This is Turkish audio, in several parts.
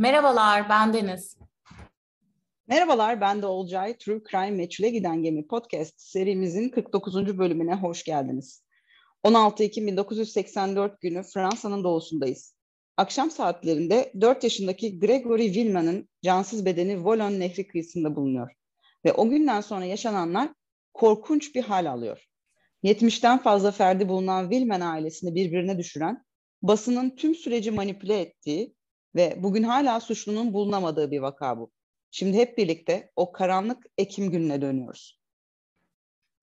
Merhabalar, ben Deniz. Merhabalar, ben de Olcay. True Crime Meçhule Giden Gemi podcast serimizin 49. bölümüne hoş geldiniz. 16 Ekim 1984 günü Fransa'nın doğusundayız. Akşam saatlerinde 4 yaşındaki Gregory Villeman'ın cansız bedeni Volon Nehri kıyısında bulunuyor. Ve o günden sonra yaşananlar korkunç bir hal alıyor. 70'ten fazla ferdi bulunan Villeman ailesini birbirine düşüren, basının tüm süreci manipüle ettiği ve bugün hala suçlunun bulunamadığı bir vaka bu. Şimdi hep birlikte o karanlık Ekim gününe dönüyoruz.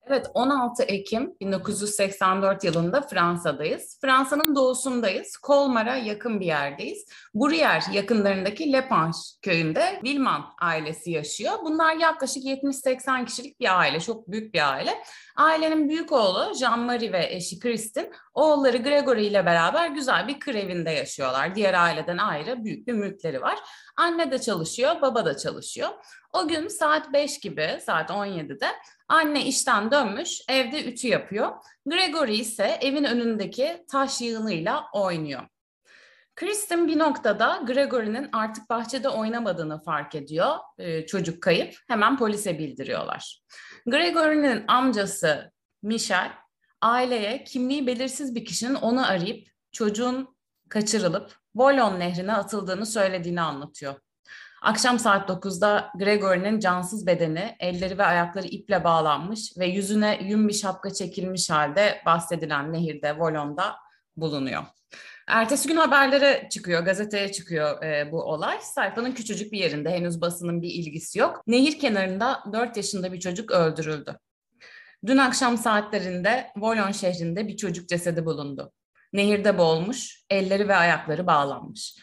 Evet 16 Ekim 1984 yılında Fransa'dayız. Fransa'nın doğusundayız. Kolmar'a yakın bir yerdeyiz. Gruyère yakınlarındaki Lepanche köyünde Vilman ailesi yaşıyor. Bunlar yaklaşık 70-80 kişilik bir aile. Çok büyük bir aile. Ailenin büyük oğlu Jean-Marie ve eşi Kristin, oğulları Gregory ile beraber güzel bir kır yaşıyorlar. Diğer aileden ayrı büyük bir mülkleri var. Anne de çalışıyor, baba da çalışıyor. O gün saat 5 gibi, saat 17'de anne işten dönmüş, evde ütü yapıyor. Gregory ise evin önündeki taş yığınıyla oynuyor. Kristen bir noktada Gregory'nin artık bahçede oynamadığını fark ediyor. Ee, çocuk kayıp. Hemen polise bildiriyorlar. Gregory'nin amcası Michel aileye kimliği belirsiz bir kişinin onu arayıp çocuğun kaçırılıp Volon nehrine atıldığını söylediğini anlatıyor. Akşam saat 9'da Gregory'nin cansız bedeni, elleri ve ayakları iple bağlanmış ve yüzüne yün bir şapka çekilmiş halde bahsedilen nehirde, Volon'da bulunuyor. Ertesi gün haberlere çıkıyor, gazeteye çıkıyor e, bu olay. Sayfanın küçücük bir yerinde, henüz basının bir ilgisi yok. Nehir kenarında 4 yaşında bir çocuk öldürüldü. Dün akşam saatlerinde Volon şehrinde bir çocuk cesedi bulundu. Nehirde boğulmuş, elleri ve ayakları bağlanmış.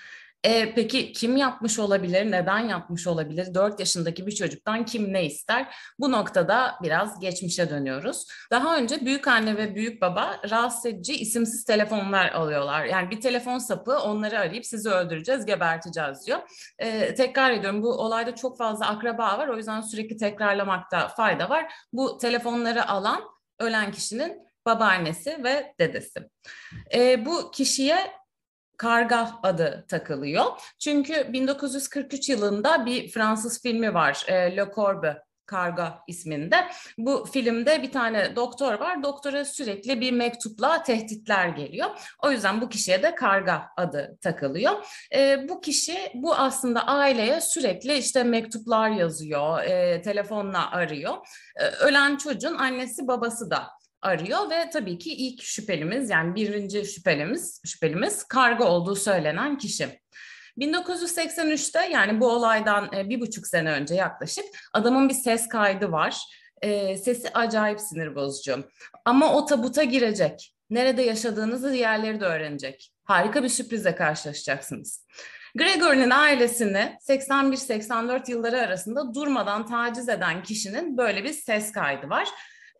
E, peki kim yapmış olabilir, neden yapmış olabilir? 4 yaşındaki bir çocuktan kim ne ister? Bu noktada biraz geçmişe dönüyoruz. Daha önce büyük anne ve büyük baba rahatsız edici isimsiz telefonlar alıyorlar. Yani bir telefon sapı onları arayıp sizi öldüreceğiz, geberteceğiz diyor. E, tekrar ediyorum bu olayda çok fazla akraba var. O yüzden sürekli tekrarlamakta fayda var. Bu telefonları alan ölen kişinin babaannesi ve dedesi. E, bu kişiye Karga adı takılıyor. Çünkü 1943 yılında bir Fransız filmi var, e, Le Corbe Karga isminde. Bu filmde bir tane doktor var. Doktora sürekli bir mektupla tehditler geliyor. O yüzden bu kişiye de Karga adı takılıyor. E, bu kişi bu aslında aileye sürekli işte mektuplar yazıyor, e, telefonla arıyor. E, ölen çocuğun annesi babası da arıyor ve tabii ki ilk şüphelimiz yani birinci şüphelimiz şüphelimiz karga olduğu söylenen kişi. 1983'te yani bu olaydan e, bir buçuk sene önce yaklaşık adamın bir ses kaydı var. E, sesi acayip sinir bozucu. Ama o tabuta girecek. Nerede yaşadığınızı diğerleri de öğrenecek. Harika bir sürprize karşılaşacaksınız. Gregory'nin ailesini 81-84 yılları arasında durmadan taciz eden kişinin böyle bir ses kaydı var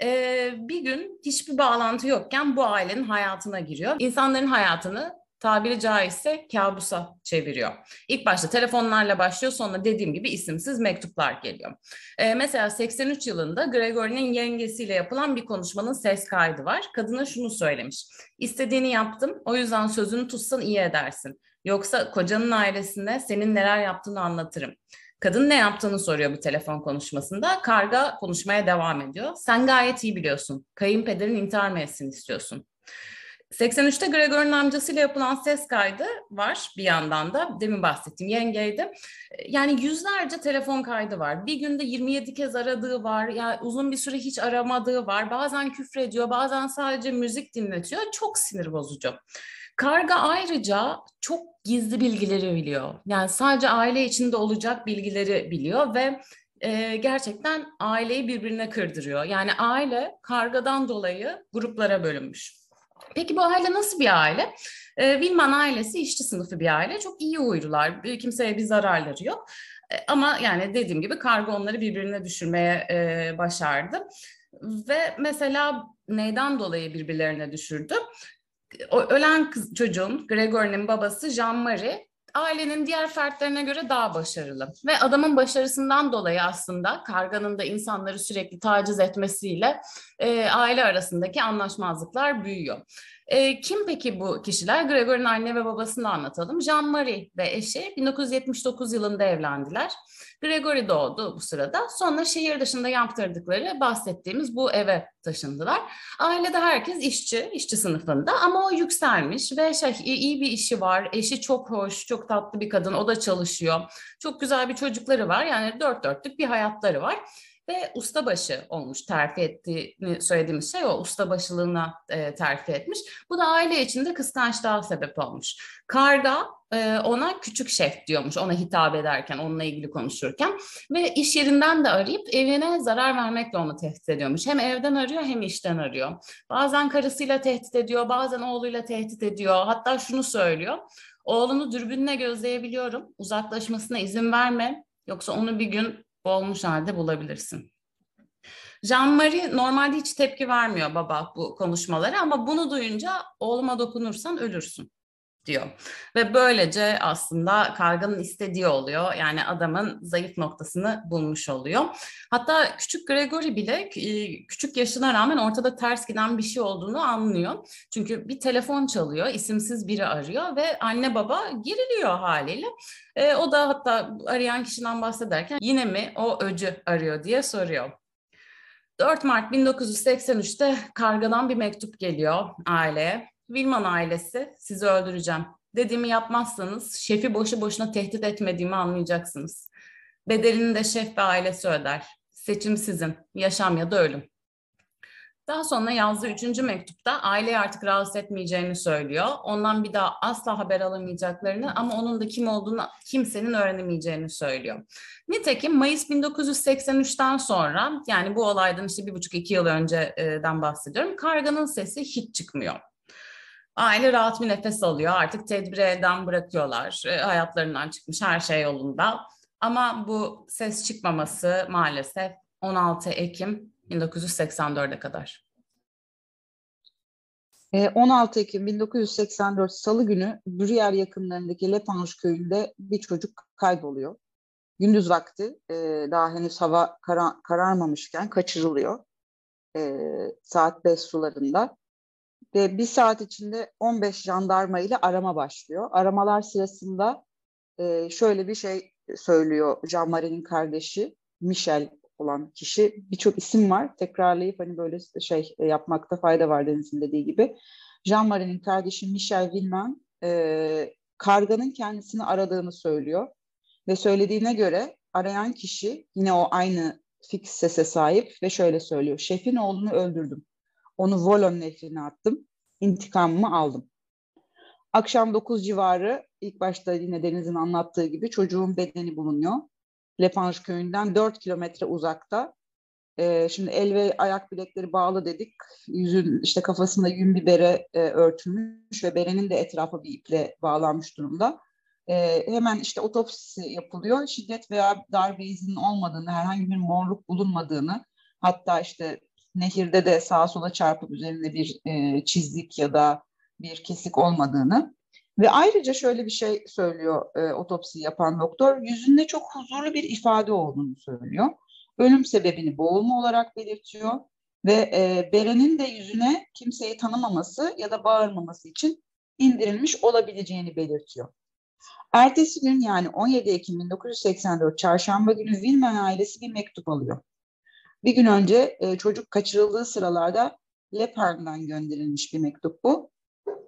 e, bir gün hiçbir bağlantı yokken bu ailenin hayatına giriyor. İnsanların hayatını tabiri caizse kabusa çeviriyor. İlk başta telefonlarla başlıyor sonra dediğim gibi isimsiz mektuplar geliyor. Ee, mesela 83 yılında Gregory'nin yengesiyle yapılan bir konuşmanın ses kaydı var. Kadına şunu söylemiş. İstediğini yaptım o yüzden sözünü tutsan iyi edersin. Yoksa kocanın ailesine senin neler yaptığını anlatırım. Kadın ne yaptığını soruyor bu telefon konuşmasında. Karga konuşmaya devam ediyor. Sen gayet iyi biliyorsun. Kayınpederin intihar mı etsin istiyorsun. 83'te Gregor'un amcasıyla yapılan ses kaydı var bir yandan da. Demin bahsettiğim yengeydi. Yani yüzlerce telefon kaydı var. Bir günde 27 kez aradığı var. Yani uzun bir süre hiç aramadığı var. Bazen küfrediyor, bazen sadece müzik dinletiyor. Çok sinir bozucu. Karga ayrıca çok gizli bilgileri biliyor. Yani sadece aile içinde olacak bilgileri biliyor ve e, gerçekten aileyi birbirine kırdırıyor. Yani aile kargadan dolayı gruplara bölünmüş. Peki bu aile nasıl bir aile? E, Vilman ailesi işçi sınıfı bir aile. Çok iyi uyrular. Kimseye bir zararları yok. E, ama yani dediğim gibi karga onları birbirine düşürmeye e, başardı. Ve mesela neyden dolayı birbirlerine düşürdü? Ölen kız, çocuğun Gregory'nin babası Jean-Marie ailenin diğer fertlerine göre daha başarılı. Ve adamın başarısından dolayı aslında karganın da insanları sürekli taciz etmesiyle e, aile arasındaki anlaşmazlıklar büyüyor. E, kim peki bu kişiler? Gregory'nin anne ve babasını anlatalım. Jean-Marie ve eşi 1979 yılında evlendiler. Gregory doğdu bu sırada. Sonra şehir dışında yaptırdıkları bahsettiğimiz bu eve taşındılar. Ailede herkes işçi, işçi sınıfında ama o yükselmiş ve şey, iyi bir işi var. Eşi çok hoş, çok tatlı bir kadın. O da çalışıyor. Çok güzel bir çocukları var. Yani dört dörtlük bir hayatları var ve ustabaşı olmuş terfi ettiğini söylediğimiz şey o ustabaşılığına e, terfi etmiş. Bu da aile içinde kıskançlığa sebep olmuş. Karga e, ona küçük şef diyormuş ona hitap ederken onunla ilgili konuşurken ve iş yerinden de arayıp evine zarar vermekle onu tehdit ediyormuş. Hem evden arıyor hem işten arıyor. Bazen karısıyla tehdit ediyor bazen oğluyla tehdit ediyor hatta şunu söylüyor. Oğlunu dürbünle gözleyebiliyorum. Uzaklaşmasına izin verme. Yoksa onu bir gün olmuş halde bulabilirsin. Jean-Marie normalde hiç tepki vermiyor baba bu konuşmalara ama bunu duyunca oğluma dokunursan ölürsün diyor. Ve böylece aslında karganın istediği oluyor. Yani adamın zayıf noktasını bulmuş oluyor. Hatta küçük Gregory bile e, küçük yaşına rağmen ortada ters giden bir şey olduğunu anlıyor. Çünkü bir telefon çalıyor, isimsiz biri arıyor ve anne baba geriliyor haliyle. E, o da hatta arayan kişiden bahsederken yine mi o öcü arıyor diye soruyor. 4 Mart 1983'te kargadan bir mektup geliyor aileye. Wilman ailesi sizi öldüreceğim. Dediğimi yapmazsanız şefi boşu boşuna tehdit etmediğimi anlayacaksınız. Bedelini de şef ve ailesi öder. Seçim sizin. Yaşam ya da ölüm. Daha sonra yazdığı üçüncü mektupta aileyi artık rahatsız etmeyeceğini söylüyor. Ondan bir daha asla haber alamayacaklarını ama onun da kim olduğunu kimsenin öğrenemeyeceğini söylüyor. Nitekim Mayıs 1983'ten sonra yani bu olaydan işte bir buçuk iki yıl önceden bahsediyorum. Karganın sesi hiç çıkmıyor. Aile rahat bir nefes alıyor. Artık tedbiri elden bırakıyorlar. E, hayatlarından çıkmış her şey yolunda. Ama bu ses çıkmaması maalesef 16 Ekim 1984'e kadar. 16 Ekim 1984 Salı günü Bruyère yakınlarındaki Lepange köyünde bir çocuk kayboluyor. Gündüz vakti e, daha henüz hava kara, kararmamışken kaçırılıyor. E, saat 5 sularında. Ve bir saat içinde 15 jandarma ile arama başlıyor. Aramalar sırasında e, şöyle bir şey söylüyor Jean-Marie'nin kardeşi Michel olan kişi. Birçok isim var. Tekrarlayıp hani böyle şey e, yapmakta fayda var Deniz'in dediği gibi. Jean-Marie'nin kardeşi Michel Villemin e, karganın kendisini aradığını söylüyor. Ve söylediğine göre arayan kişi yine o aynı fix sese sahip ve şöyle söylüyor. Şefin oğlunu öldürdüm. Onu Volon nehrine attım. İntikamımı aldım. Akşam 9 civarı ilk başta yine Deniz'in anlattığı gibi çocuğun bedeni bulunuyor. Lepange köyünden 4 kilometre uzakta. Ee, şimdi el ve ayak bilekleri bağlı dedik. Yüzün işte kafasında yün bir bere e, örtülmüş ve berenin de etrafı bir iple bağlanmış durumda. Ee, hemen işte otopsisi yapılıyor. Şiddet veya darbe izinin olmadığını, herhangi bir morluk bulunmadığını, hatta işte nehirde de sağa sola çarpıp üzerinde bir e, çizik ya da bir kesik olmadığını ve ayrıca şöyle bir şey söylüyor e, otopsi yapan doktor, yüzünde çok huzurlu bir ifade olduğunu söylüyor. Ölüm sebebini boğulma olarak belirtiyor ve e, Beren'in de yüzüne kimseyi tanımaması ya da bağırmaması için indirilmiş olabileceğini belirtiyor. Ertesi gün yani 17 Ekim 1984 Çarşamba günü Wilman ailesi bir mektup alıyor. Bir gün önce e, çocuk kaçırıldığı sıralarda Leparn'dan gönderilmiş bir mektup bu.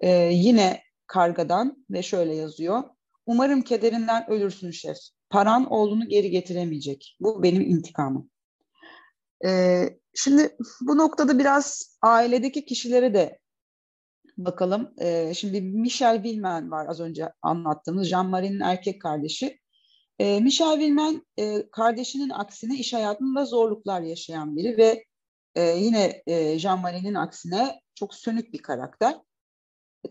E, yine kargadan ve şöyle yazıyor. Umarım kederinden ölürsün şef. Paran oğlunu geri getiremeyecek. Bu benim intikamım. E, şimdi bu noktada biraz ailedeki kişilere de bakalım. E, şimdi Michel Wilman var az önce anlattığımız Jean-Marie'nin erkek kardeşi. E, Michel Wilman e, kardeşinin aksine iş hayatında zorluklar yaşayan biri ve e, yine e, Jean-Marie'nin aksine çok sönük bir karakter.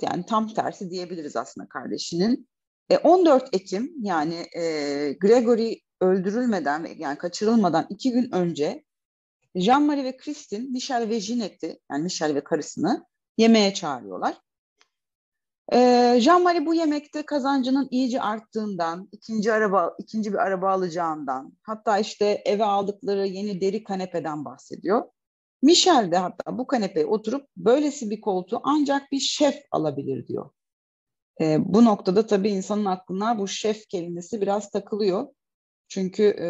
Yani tam tersi diyebiliriz aslında kardeşinin. E, 14 Ekim yani e, Gregory öldürülmeden yani kaçırılmadan iki gün önce Jean-Marie ve Christine Michel ve Jeanette'i yani Michel ve karısını yemeğe çağırıyorlar. Ee, Jean-Marie bu yemekte kazancının iyice arttığından, ikinci araba, ikinci bir araba alacağından, hatta işte eve aldıkları yeni deri kanepeden bahsediyor. Michel de hatta bu kanepeye oturup böylesi bir koltuğu ancak bir şef alabilir diyor. E, bu noktada tabii insanın aklına bu şef kelimesi biraz takılıyor. Çünkü e,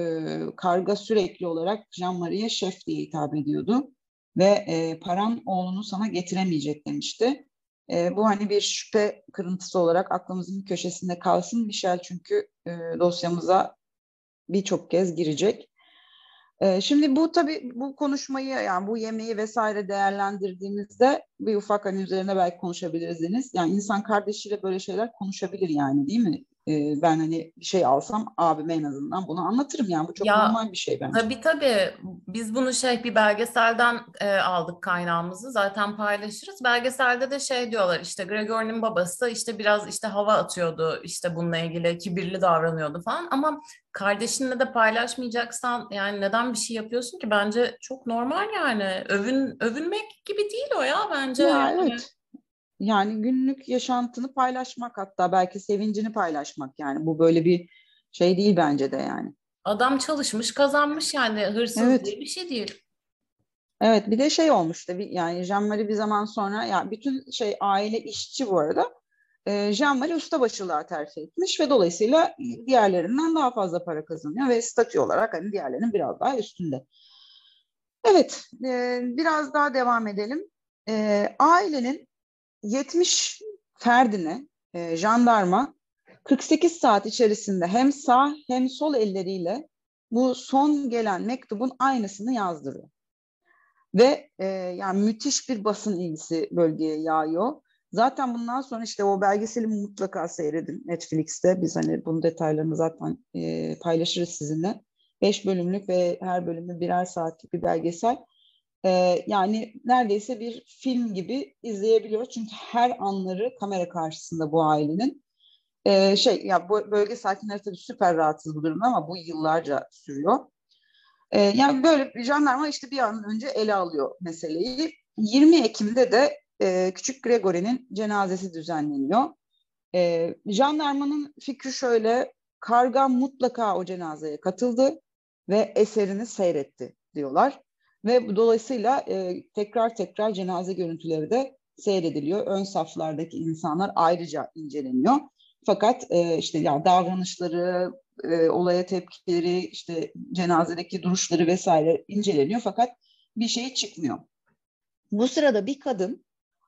karga sürekli olarak Jean-Marie'ye şef diye hitap ediyordu. Ve e, paran oğlunu sana getiremeyecek demişti. E, bu hani bir şüphe kırıntısı olarak aklımızın köşesinde kalsın. Michel çünkü e, dosyamıza birçok kez girecek. E, şimdi bu tabii bu konuşmayı yani bu yemeği vesaire değerlendirdiğimizde bir ufak hani üzerine belki konuşabiliriz Deniz. Yani insan kardeşiyle böyle şeyler konuşabilir yani değil mi? E, ben hani bir şey alsam abime en azından bunu anlatırım yani bu çok ya, normal bir şey bence. Tabii tabii biz bunu şey bir belgeselden e, aldık kaynağımızı zaten paylaşırız. Belgeselde de şey diyorlar işte Gregor'un babası işte biraz işte hava atıyordu işte bununla ilgili kibirli davranıyordu falan ama kardeşinle de paylaşmayacaksan yani neden bir şey yapıyorsun ki bence çok normal yani övün övünmek gibi değil o ya bence. Ya, yani. evet yani günlük yaşantını paylaşmak hatta belki sevincini paylaşmak yani bu böyle bir şey değil bence de yani. Adam çalışmış kazanmış yani hırsız evet. diye bir şey değil. Evet bir de şey olmuş tabii yani Jean-Marie bir zaman sonra ya bütün şey aile işçi bu arada e, Jean-Marie ustabaşılığa terfi etmiş ve dolayısıyla diğerlerinden daha fazla para kazanıyor ve statü olarak hani diğerlerinin biraz daha üstünde. Evet e, biraz daha devam edelim. E, ailenin 70 ferdine e, jandarma 48 saat içerisinde hem sağ hem sol elleriyle bu son gelen mektubun aynısını yazdırıyor. Ve e, yani müthiş bir basın ilgisi bölgeye yağıyor. Zaten bundan sonra işte o belgeseli mutlaka seyredin Netflix'te. Biz hani bunun detaylarını zaten e, paylaşırız sizinle. Beş bölümlük ve her bölümü birer saatlik bir belgesel. Ee, yani neredeyse bir film gibi izleyebiliyoruz. Çünkü her anları kamera karşısında bu ailenin. Ee, şey ya bu bölge sakinleri tabii süper rahatsız bu durumda ama bu yıllarca sürüyor. Ee, yani böyle jandarma işte bir an önce ele alıyor meseleyi. 20 Ekim'de de e, küçük Gregory'nin cenazesi düzenleniyor. E, jandarmanın fikri şöyle, karga mutlaka o cenazeye katıldı ve eserini seyretti diyorlar. Ve dolayısıyla e, tekrar tekrar cenaze görüntüleri de seyrediliyor. Ön saflardaki insanlar ayrıca inceleniyor. Fakat e, işte ya davranışları, e, olaya tepkileri, işte cenazedeki duruşları vesaire inceleniyor. Fakat bir şey çıkmıyor. Bu sırada bir kadın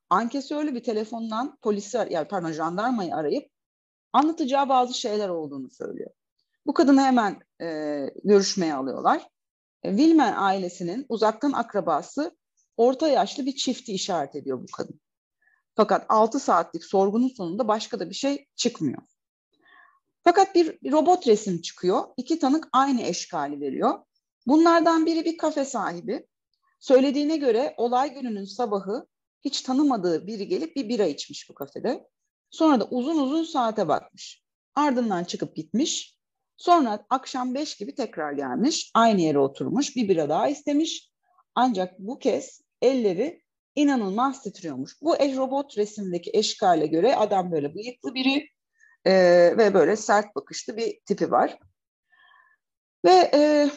ankesörlü bir telefondan polisi, yani pardon jandarmayı arayıp anlatacağı bazı şeyler olduğunu söylüyor. Bu kadını hemen e, görüşmeye alıyorlar. Wilmer ailesinin uzaktan akrabası orta yaşlı bir çifti işaret ediyor bu kadın. Fakat 6 saatlik sorgunun sonunda başka da bir şey çıkmıyor. Fakat bir robot resim çıkıyor. İki tanık aynı eşkali veriyor. Bunlardan biri bir kafe sahibi. Söylediğine göre olay gününün sabahı hiç tanımadığı biri gelip bir bira içmiş bu kafede. Sonra da uzun uzun saate bakmış. Ardından çıkıp gitmiş. Sonra akşam beş gibi tekrar gelmiş. Aynı yere oturmuş. Bir bira daha istemiş. Ancak bu kez elleri inanılmaz titriyormuş. Bu robot resimdeki eşkale göre adam böyle bıyıklı biri e, ve böyle sert bakışlı bir tipi var. Ve e,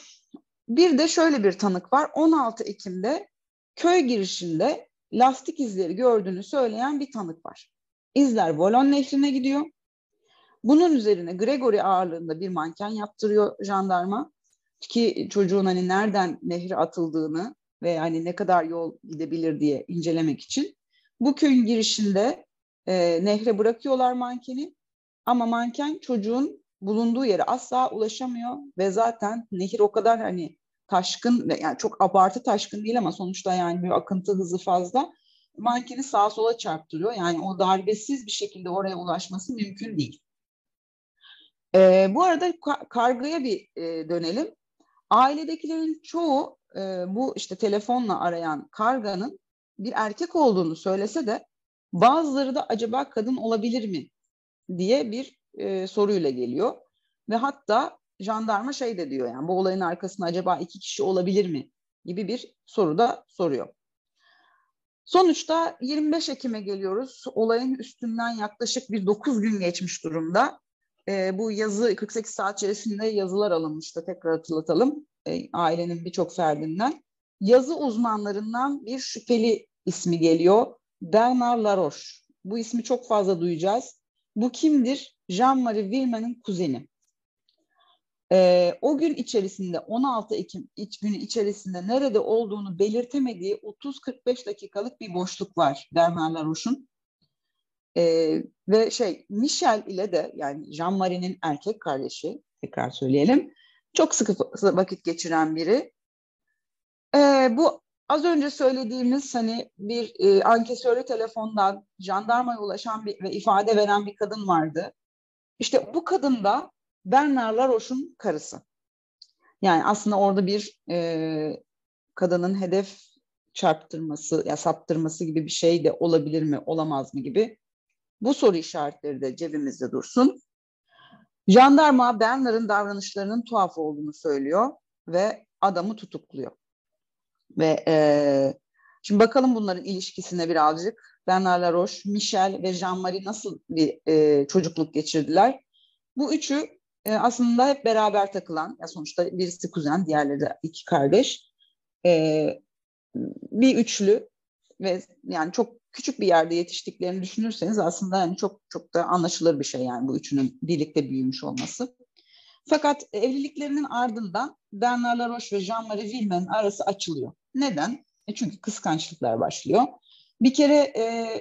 bir de şöyle bir tanık var. 16 Ekim'de köy girişinde lastik izleri gördüğünü söyleyen bir tanık var. İzler Volon Nehri'ne gidiyor. Bunun üzerine Gregory ağırlığında bir manken yaptırıyor jandarma ki çocuğun hani nereden nehre atıldığını ve hani ne kadar yol gidebilir diye incelemek için. Bu köyün girişinde e, nehre bırakıyorlar mankeni ama manken çocuğun bulunduğu yere asla ulaşamıyor ve zaten nehir o kadar hani taşkın ve yani çok abartı taşkın değil ama sonuçta yani bir akıntı hızı fazla mankeni sağa sola çarptırıyor. Yani o darbesiz bir şekilde oraya ulaşması mümkün değil. E, bu arada ka- kargıya bir e, dönelim. Ailedekilerin çoğu e, bu işte telefonla arayan karganın bir erkek olduğunu söylese de bazıları da acaba kadın olabilir mi diye bir e, soruyla geliyor. Ve hatta jandarma şey de diyor yani bu olayın arkasında acaba iki kişi olabilir mi gibi bir soru da soruyor. Sonuçta 25 Ekim'e geliyoruz. Olayın üstünden yaklaşık bir 9 gün geçmiş durumda e, bu yazı 48 saat içerisinde yazılar alınmıştı. Tekrar hatırlatalım. E, ailenin birçok ferdinden. yazı uzmanlarından bir şüpheli ismi geliyor. Bernard Laroche. Bu ismi çok fazla duyacağız. Bu kimdir? Jean-Marie Villemin'in kuzeni. Ee, o gün içerisinde 16 Ekim iç günü içerisinde nerede olduğunu belirtemediği 30-45 dakikalık bir boşluk var Bernard Laroche'un. Ee, ve şey Michel ile de yani Jean-Marie'nin erkek kardeşi tekrar söyleyelim. Çok sıkı vakit geçiren biri. Ee, bu az önce söylediğimiz hani bir e, ankesörlü telefondan jandarmaya ulaşan bir, ve ifade veren bir kadın vardı. İşte bu kadın da Bernard Laroche'un karısı. Yani aslında orada bir e, kadının hedef çarptırması ya saptırması gibi bir şey de olabilir mi, olamaz mı gibi. Bu soru işaretleri de cebimizde dursun. Jandarma Bernard'ın davranışlarının tuhaf olduğunu söylüyor ve adamı tutukluyor. Ve e, şimdi bakalım bunların ilişkisine birazcık. Bernard Laroche, Michel ve Jean-Marie nasıl bir e, çocukluk geçirdiler? Bu üçü e, aslında hep beraber takılan, ya sonuçta birisi kuzen, diğerleri de iki kardeş. E, bir üçlü ve yani çok küçük bir yerde yetiştiklerini düşünürseniz aslında yani çok çok da anlaşılır bir şey yani bu üçünün birlikte büyümüş olması. Fakat evliliklerinin ardından Bernard Laroche ve Jean-Marie Villemin arası açılıyor. Neden? E çünkü kıskançlıklar başlıyor. Bir kere e,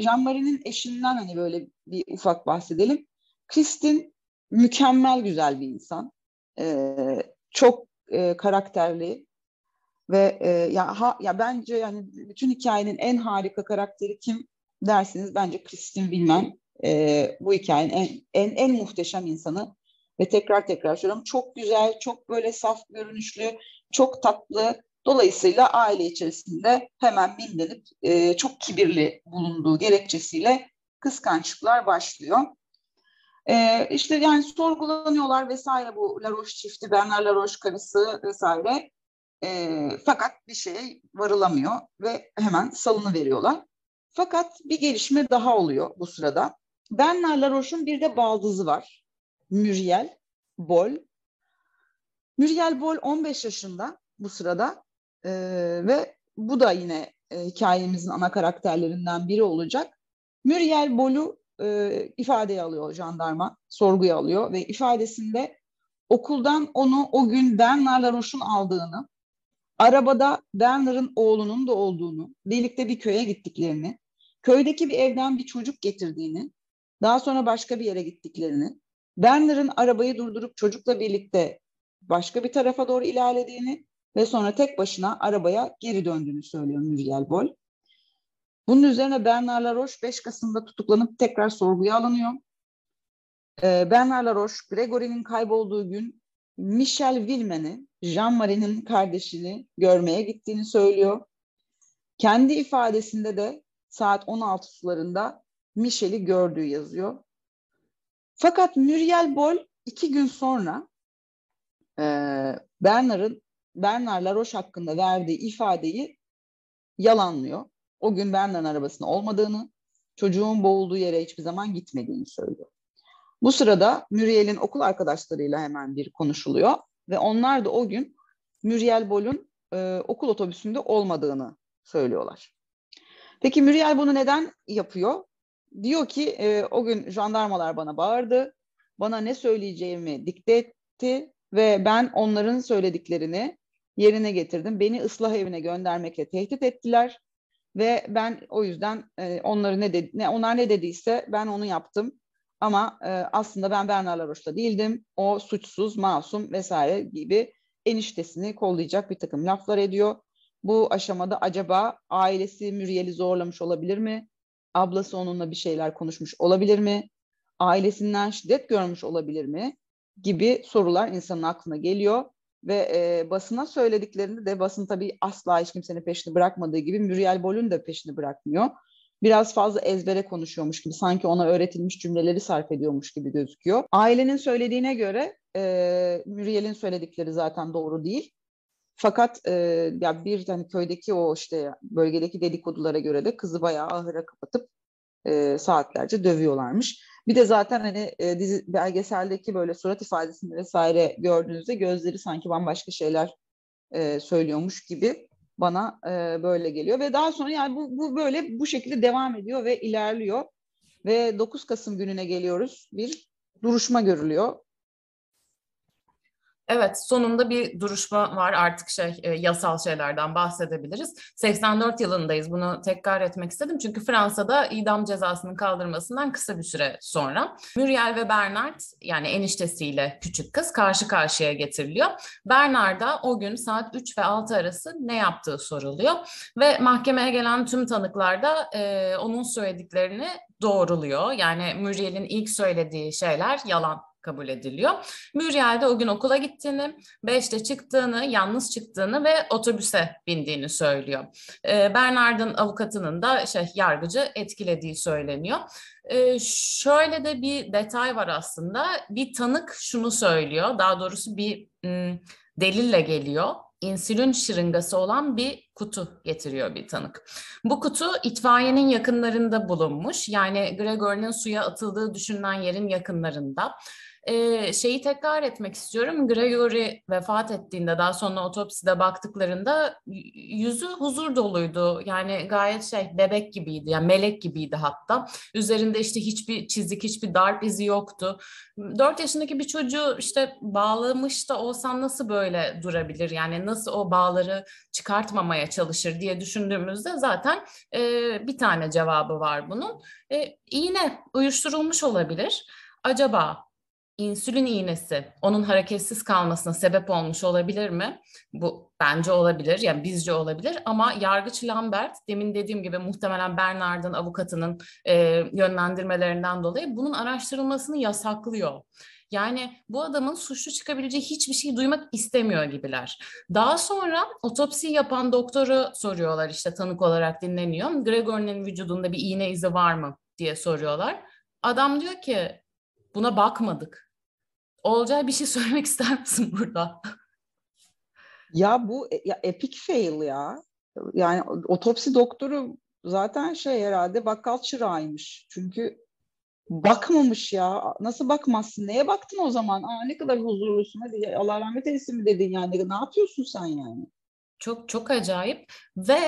Jean-Marie'nin eşinden hani böyle bir ufak bahsedelim. Kristin mükemmel güzel bir insan. E, çok e, karakterli, ve e, ya ha, ya bence yani bütün hikayenin en harika karakteri kim dersiniz bence Kristin Bilmen e, bu hikayenin en, en en muhteşem insanı ve tekrar tekrar söylüyorum çok güzel çok böyle saf görünüşlü çok tatlı dolayısıyla aile içerisinde hemen bilinip e, çok kibirli bulunduğu gerekçesiyle kıskançlıklar başlıyor. E, işte yani sorgulanıyorlar vesaire bu Laroche çifti, Bernard Laroche karısı vesaire. E, fakat bir şeye varılamıyor ve hemen salını veriyorlar. Fakat bir gelişme daha oluyor bu sırada. Bernard Laroche'un bir de baldızı var. Muriel Bol. Muriel Bol 15 yaşında bu sırada e, ve bu da yine e, hikayemizin ana karakterlerinden biri olacak. Muriel Bol'u e, ifadeye alıyor jandarma, sorguya alıyor ve ifadesinde okuldan onu o gün Bernard Laroche'un aldığını Arabada Bernard'ın oğlunun da olduğunu, birlikte bir köye gittiklerini, köydeki bir evden bir çocuk getirdiğini, daha sonra başka bir yere gittiklerini, Bernard'ın arabayı durdurup çocukla birlikte başka bir tarafa doğru ilerlediğini ve sonra tek başına arabaya geri döndüğünü söylüyor Muriel Boll. Bunun üzerine Bernard Laroche 5 Kasım'da tutuklanıp tekrar sorguya alınıyor. Ee, Bernard Laroche, Gregory'nin kaybolduğu gün Michel Villemin'i Jean-Marie'nin kardeşini görmeye gittiğini söylüyor. Kendi ifadesinde de saat 16 sularında Michel'i gördüğü yazıyor. Fakat Muriel Boll iki gün sonra e, Bernard'ın Bernard Laroche hakkında verdiği ifadeyi yalanlıyor. O gün Bernard'ın arabasında olmadığını, çocuğun boğulduğu yere hiçbir zaman gitmediğini söylüyor. Bu sırada Muriel'in okul arkadaşlarıyla hemen bir konuşuluyor ve onlar da o gün Muriel Bol'un e, okul otobüsünde olmadığını söylüyorlar. Peki Muriel bunu neden yapıyor? Diyor ki e, o gün jandarmalar bana bağırdı, bana ne söyleyeceğimi dikte etti ve ben onların söylediklerini yerine getirdim. Beni ıslah evine göndermekle tehdit ettiler ve ben o yüzden e, onları ne, dedi, ne onlar ne dediyse ben onu yaptım ama e, aslında ben Bernard Laroche'da değildim. O suçsuz, masum vesaire gibi eniştesini kollayacak bir takım laflar ediyor. Bu aşamada acaba ailesi Muriel'i zorlamış olabilir mi? Ablası onunla bir şeyler konuşmuş olabilir mi? Ailesinden şiddet görmüş olabilir mi? Gibi sorular insanın aklına geliyor. Ve e, basına söylediklerinde de basın tabii asla hiç kimsenin peşini bırakmadığı gibi Muriel Bol'un da peşini bırakmıyor biraz fazla ezbere konuşuyormuş gibi sanki ona öğretilmiş cümleleri sarf ediyormuş gibi gözüküyor. Ailenin söylediğine göre e, Muriel'in söyledikleri zaten doğru değil. Fakat e, ya bir hani köydeki o işte bölgedeki dedikodulara göre de kızı bayağı ahıra kapatıp e, saatlerce dövüyorlarmış. Bir de zaten hani e, dizi belgeseldeki böyle surat ifadesini vesaire gördüğünüzde gözleri sanki bambaşka şeyler e, söylüyormuş gibi Bana e, böyle geliyor ve daha sonra yani bu, bu böyle bu şekilde devam ediyor ve ilerliyor. Ve 9 Kasım gününe geliyoruz. Bir duruşma görülüyor. Evet, sonunda bir duruşma var artık şey e, yasal şeylerden bahsedebiliriz. 84 yılındayız. Bunu tekrar etmek istedim çünkü Fransa'da idam cezasının kaldırmasından kısa bir süre sonra Muriel ve Bernard yani eniştesiyle küçük kız karşı karşıya getiriliyor. Bernard'a o gün saat 3 ve 6 arası ne yaptığı soruluyor ve mahkemeye gelen tüm tanıklar da e, onun söylediklerini doğruluyor. Yani Muriel'in ilk söylediği şeyler yalan kabul ediliyor. Muriel de o gün okula gittiğini, beşte çıktığını, yalnız çıktığını ve otobüse bindiğini söylüyor. E, Bernard'ın avukatının da şey yargıcı etkilediği söyleniyor. E, şöyle de bir detay var aslında. Bir tanık şunu söylüyor, daha doğrusu bir m, delille geliyor insülin şırıngası olan bir kutu getiriyor bir tanık. Bu kutu itfaiyenin yakınlarında bulunmuş. Yani Gregor'un suya atıldığı düşünülen yerin yakınlarında. Ee, şeyi tekrar etmek istiyorum. Gregory vefat ettiğinde daha sonra otopside baktıklarında yüzü huzur doluydu. Yani gayet şey bebek gibiydi. Yani melek gibiydi hatta. Üzerinde işte hiçbir çizik, hiçbir darp izi yoktu. Dört yaşındaki bir çocuğu işte bağlamış da olsan nasıl böyle durabilir? Yani nasıl o bağları çıkartmamaya çalışır diye düşündüğümüzde zaten e, bir tane cevabı var bunun. E, iğne uyuşturulmuş olabilir. Acaba insülin iğnesi onun hareketsiz kalmasına sebep olmuş olabilir mi? Bu bence olabilir. Yani bizce olabilir ama yargıç Lambert demin dediğim gibi muhtemelen Bernard'ın avukatının e, yönlendirmelerinden dolayı bunun araştırılmasını yasaklıyor. Yani bu adamın suçlu çıkabileceği hiçbir şey duymak istemiyor gibiler. Daha sonra otopsi yapan doktoru soruyorlar işte tanık olarak dinleniyor. Gregor'un vücudunda bir iğne izi var mı diye soruyorlar. Adam diyor ki buna bakmadık. Olcay bir şey söylemek ister misin burada? Ya bu e, ya epic fail ya. Yani otopsi doktoru zaten şey herhalde bakkal çırağıymış. Çünkü bakmamış ya. Nasıl bakmazsın? Neye baktın o zaman? Aa ne kadar huzurlusun. Hadi Allah rahmet eylesin mi dedin yani? Ne yapıyorsun sen yani? Çok çok acayip ve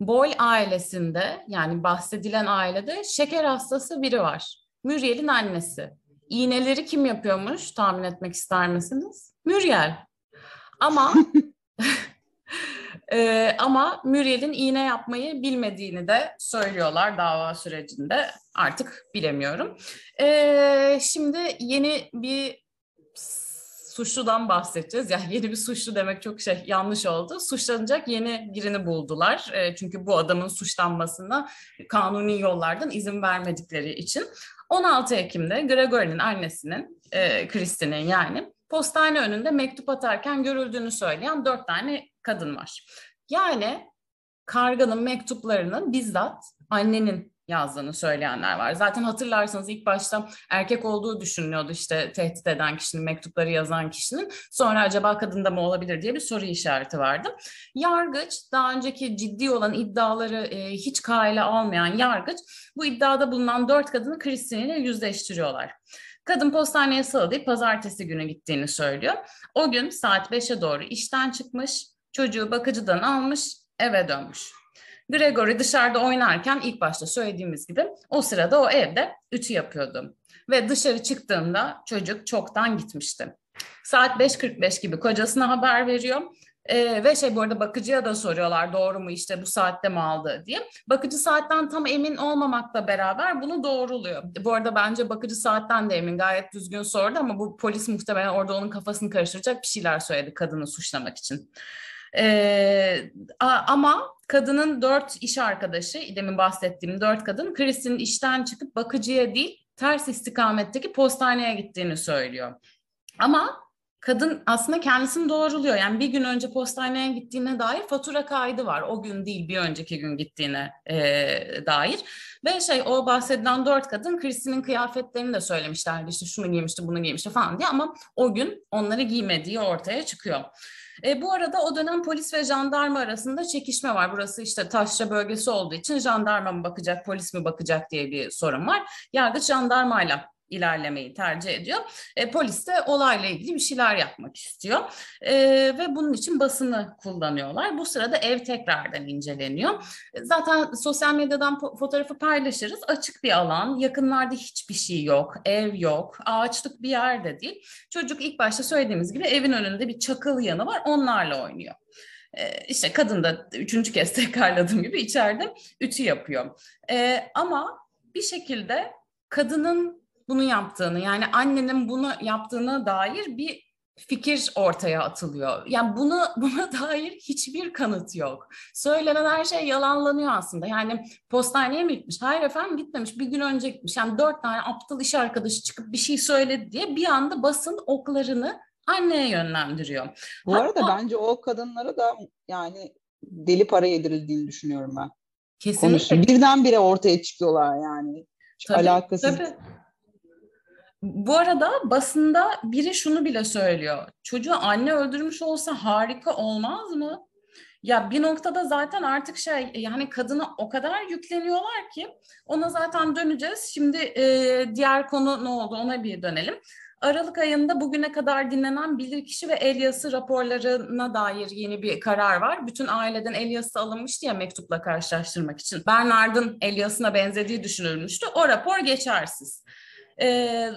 Boyle ailesinde yani bahsedilen ailede şeker hastası biri var. Muriel'in annesi. İğneleri kim yapıyormuş tahmin etmek ister misiniz? Muriel. Ama e, ama Muriel'in iğne yapmayı bilmediğini de söylüyorlar dava sürecinde. Artık bilemiyorum. E, şimdi yeni bir suçludan bahsedeceğiz. Yani yeni bir suçlu demek çok şey yanlış oldu. Suçlanacak yeni birini buldular. E, çünkü bu adamın suçlanmasına kanuni yollardan izin vermedikleri için. 16 Ekim'de Gregory'nin annesinin, e, yani postane önünde mektup atarken görüldüğünü söyleyen dört tane kadın var. Yani karganın mektuplarının bizzat annenin yazdığını söyleyenler var. Zaten hatırlarsanız ilk başta erkek olduğu düşünülüyordu işte tehdit eden kişinin, mektupları yazan kişinin. Sonra acaba kadında mı olabilir diye bir soru işareti vardı. Yargıç daha önceki ciddi olan iddiaları e, hiç kale almayan yargıç bu iddiada bulunan dört kadını Kristin ile yüzleştiriyorlar. Kadın postaneye sığlayıp pazartesi günü gittiğini söylüyor. O gün saat 5'e doğru işten çıkmış, çocuğu bakıcıdan almış, eve dönmüş. Gregory dışarıda oynarken ilk başta söylediğimiz gibi o sırada o evde ütü yapıyordu. Ve dışarı çıktığında çocuk çoktan gitmişti. Saat 5.45 gibi kocasına haber veriyor. Ee, ve şey bu arada bakıcıya da soruyorlar doğru mu işte bu saatte mi aldı diye. Bakıcı saatten tam emin olmamakla beraber bunu doğruluyor. Bu arada bence bakıcı saatten de emin gayet düzgün sordu ama bu polis muhtemelen orada onun kafasını karıştıracak bir şeyler söyledi kadını suçlamak için. Ee, ama kadının dört iş arkadaşı, demin bahsettiğim dört kadın, Chris'in işten çıkıp bakıcıya değil, ters istikametteki postaneye gittiğini söylüyor. Ama kadın aslında kendisini doğruluyor. Yani bir gün önce postaneye gittiğine dair fatura kaydı var. O gün değil bir önceki gün gittiğine e, dair. Ve şey o bahsedilen dört kadın Chris'in kıyafetlerini de söylemişlerdi. İşte şunu giymişti, bunu giymişti falan diye ama o gün onları giymediği ortaya çıkıyor. E, bu arada o dönem polis ve jandarma arasında çekişme var. Burası işte taşra bölgesi olduğu için jandarma mı bakacak, polis mi bakacak diye bir sorun var. Yargıç jandarmayla ilerlemeyi tercih ediyor. E, polis de olayla ilgili bir şeyler yapmak istiyor. E, ve bunun için basını kullanıyorlar. Bu sırada ev tekrardan inceleniyor. E, zaten sosyal medyadan fotoğrafı paylaşırız. Açık bir alan, yakınlarda hiçbir şey yok, ev yok, ağaçlık bir yer de değil. Çocuk ilk başta söylediğimiz gibi evin önünde bir çakıl yanı var, onlarla oynuyor. E, işte kadın da üçüncü kez tekrarladığım gibi içeride ütü yapıyor. E, ama bir şekilde kadının bunu yaptığını yani annenin bunu yaptığına dair bir fikir ortaya atılıyor. Yani bunu buna dair hiçbir kanıt yok. Söylenen her şey yalanlanıyor aslında. Yani postaneye mi gitmiş? Hayır efendim gitmemiş. Bir gün önce gitmiş. Yani dört tane aptal iş arkadaşı çıkıp bir şey söyledi diye bir anda basın oklarını anneye yönlendiriyor. Bu Hatta, arada bence o kadınlara da yani deli para yedirildiğini düşünüyorum ben. Kesinlikle. Konuştum. Birdenbire ortaya çıkıyorlar yani. tabii, alakasız. Tabii. Bu arada basında biri şunu bile söylüyor. Çocuğu anne öldürmüş olsa harika olmaz mı? Ya bir noktada zaten artık şey yani kadına o kadar yükleniyorlar ki ona zaten döneceğiz. Şimdi e, diğer konu ne oldu ona bir dönelim. Aralık ayında bugüne kadar dinlenen bilirkişi ve el yazısı raporlarına dair yeni bir karar var. Bütün aileden el yazısı alınmıştı ya mektupla karşılaştırmak için. Bernard'ın el yazısına benzediği düşünülmüştü. O rapor geçersiz. E,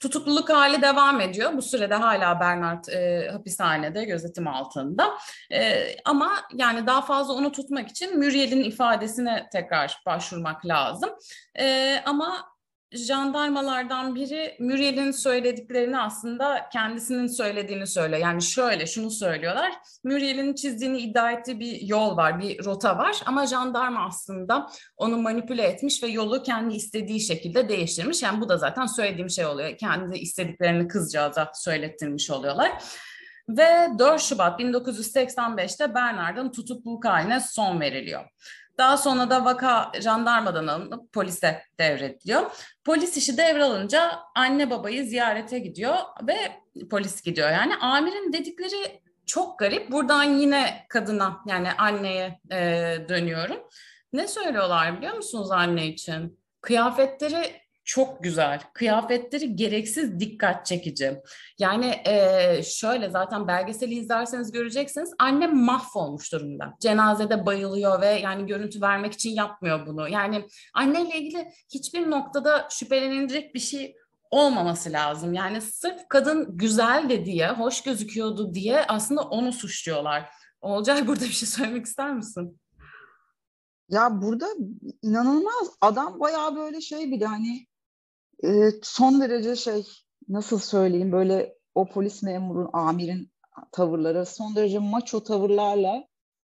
tutukluluk hali devam ediyor. Bu sürede hala Bernard e, hapishanede gözetim altında. E, ama yani daha fazla onu tutmak için Muriel'in ifadesine tekrar başvurmak lazım. E, ama jandarmalardan biri Muriel'in söylediklerini aslında kendisinin söylediğini söylüyor. Yani şöyle şunu söylüyorlar. Muriel'in çizdiğini iddia ettiği bir yol var, bir rota var ama jandarma aslında onu manipüle etmiş ve yolu kendi istediği şekilde değiştirmiş. Yani bu da zaten söylediğim şey oluyor. Kendi istediklerini kızcağıza söylettirmiş oluyorlar. Ve 4 Şubat 1985'te Bernard'ın tutukluluk haline son veriliyor. Daha sonra da vaka jandarmadan alınıp polise devrediliyor. Polis işi devralınca anne babayı ziyarete gidiyor ve polis gidiyor. Yani amirin dedikleri çok garip. Buradan yine kadına yani anneye e, dönüyorum. Ne söylüyorlar biliyor musunuz anne için? Kıyafetleri çok güzel. Kıyafetleri gereksiz dikkat çekici. Yani e, şöyle zaten belgeseli izlerseniz göreceksiniz. Annem mahvolmuş durumda. Cenazede bayılıyor ve yani görüntü vermek için yapmıyor bunu. Yani anneyle ilgili hiçbir noktada şüphelenilecek bir şey olmaması lazım. Yani sırf kadın güzel de diye, hoş gözüküyordu diye aslında onu suçluyorlar. Olcay burada bir şey söylemek ister misin? Ya burada inanılmaz adam bayağı böyle şey bir de hani e, son derece şey nasıl söyleyeyim böyle o polis memurun, amirin tavırları son derece maço tavırlarla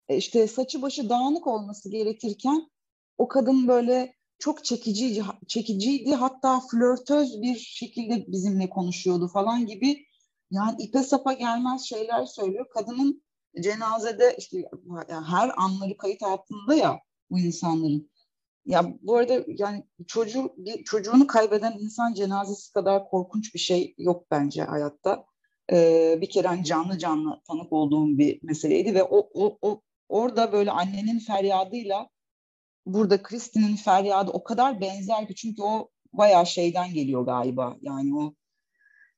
e, işte saçı başı dağınık olması gerekirken o kadın böyle çok çekiciydi, çekiciydi hatta flörtöz bir şekilde bizimle konuşuyordu falan gibi yani ipe sapa gelmez şeyler söylüyor. Kadının cenazede işte yani her anları kayıt altında ya bu insanların. Ya bu arada yani çocuğu bir çocuğunu kaybeden insan cenazesi kadar korkunç bir şey yok bence hayatta. Ee, bir kere hani canlı canlı tanık olduğum bir meseleydi ve o, o, o orada böyle annenin feryadıyla burada Kristin'in feryadı o kadar benzer ki çünkü o bayağı şeyden geliyor galiba. Yani o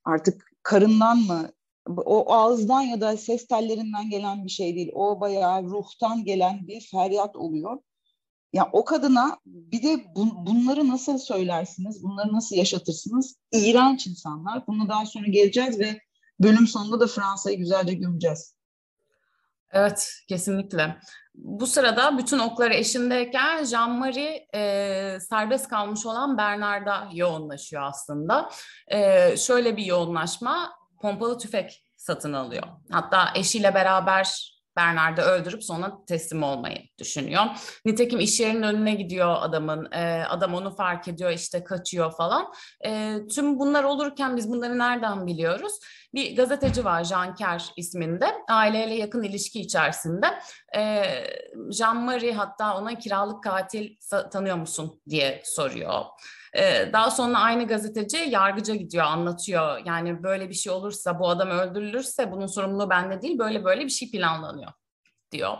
artık karından mı o ağızdan ya da ses tellerinden gelen bir şey değil. O bayağı ruhtan gelen bir feryat oluyor. Ya o kadına bir de bu, bunları nasıl söylersiniz, bunları nasıl yaşatırsınız? İğrenç insanlar. Bunu daha sonra geleceğiz ve bölüm sonunda da Fransa'yı güzelce gömeceğiz. Evet, kesinlikle. Bu sırada bütün okları eşindeyken Jean-Marie e, serbest kalmış olan Bernard'a yoğunlaşıyor aslında. E, şöyle bir yoğunlaşma, pompalı tüfek satın alıyor. Hatta eşiyle beraber Bernard'ı öldürüp sonra teslim olmayı düşünüyor. Nitekim iş yerinin önüne gidiyor adamın. E, adam onu fark ediyor işte kaçıyor falan. E, tüm bunlar olurken biz bunları nereden biliyoruz? Bir gazeteci var Jean Kerr isminde. Aileyle yakın ilişki içerisinde. E, Jean-Marie hatta ona kiralık katil tanıyor musun diye soruyor. Daha sonra aynı gazeteci yargıca gidiyor, anlatıyor. Yani böyle bir şey olursa, bu adam öldürülürse bunun sorumluluğu bende değil, böyle böyle bir şey planlanıyor. diyor.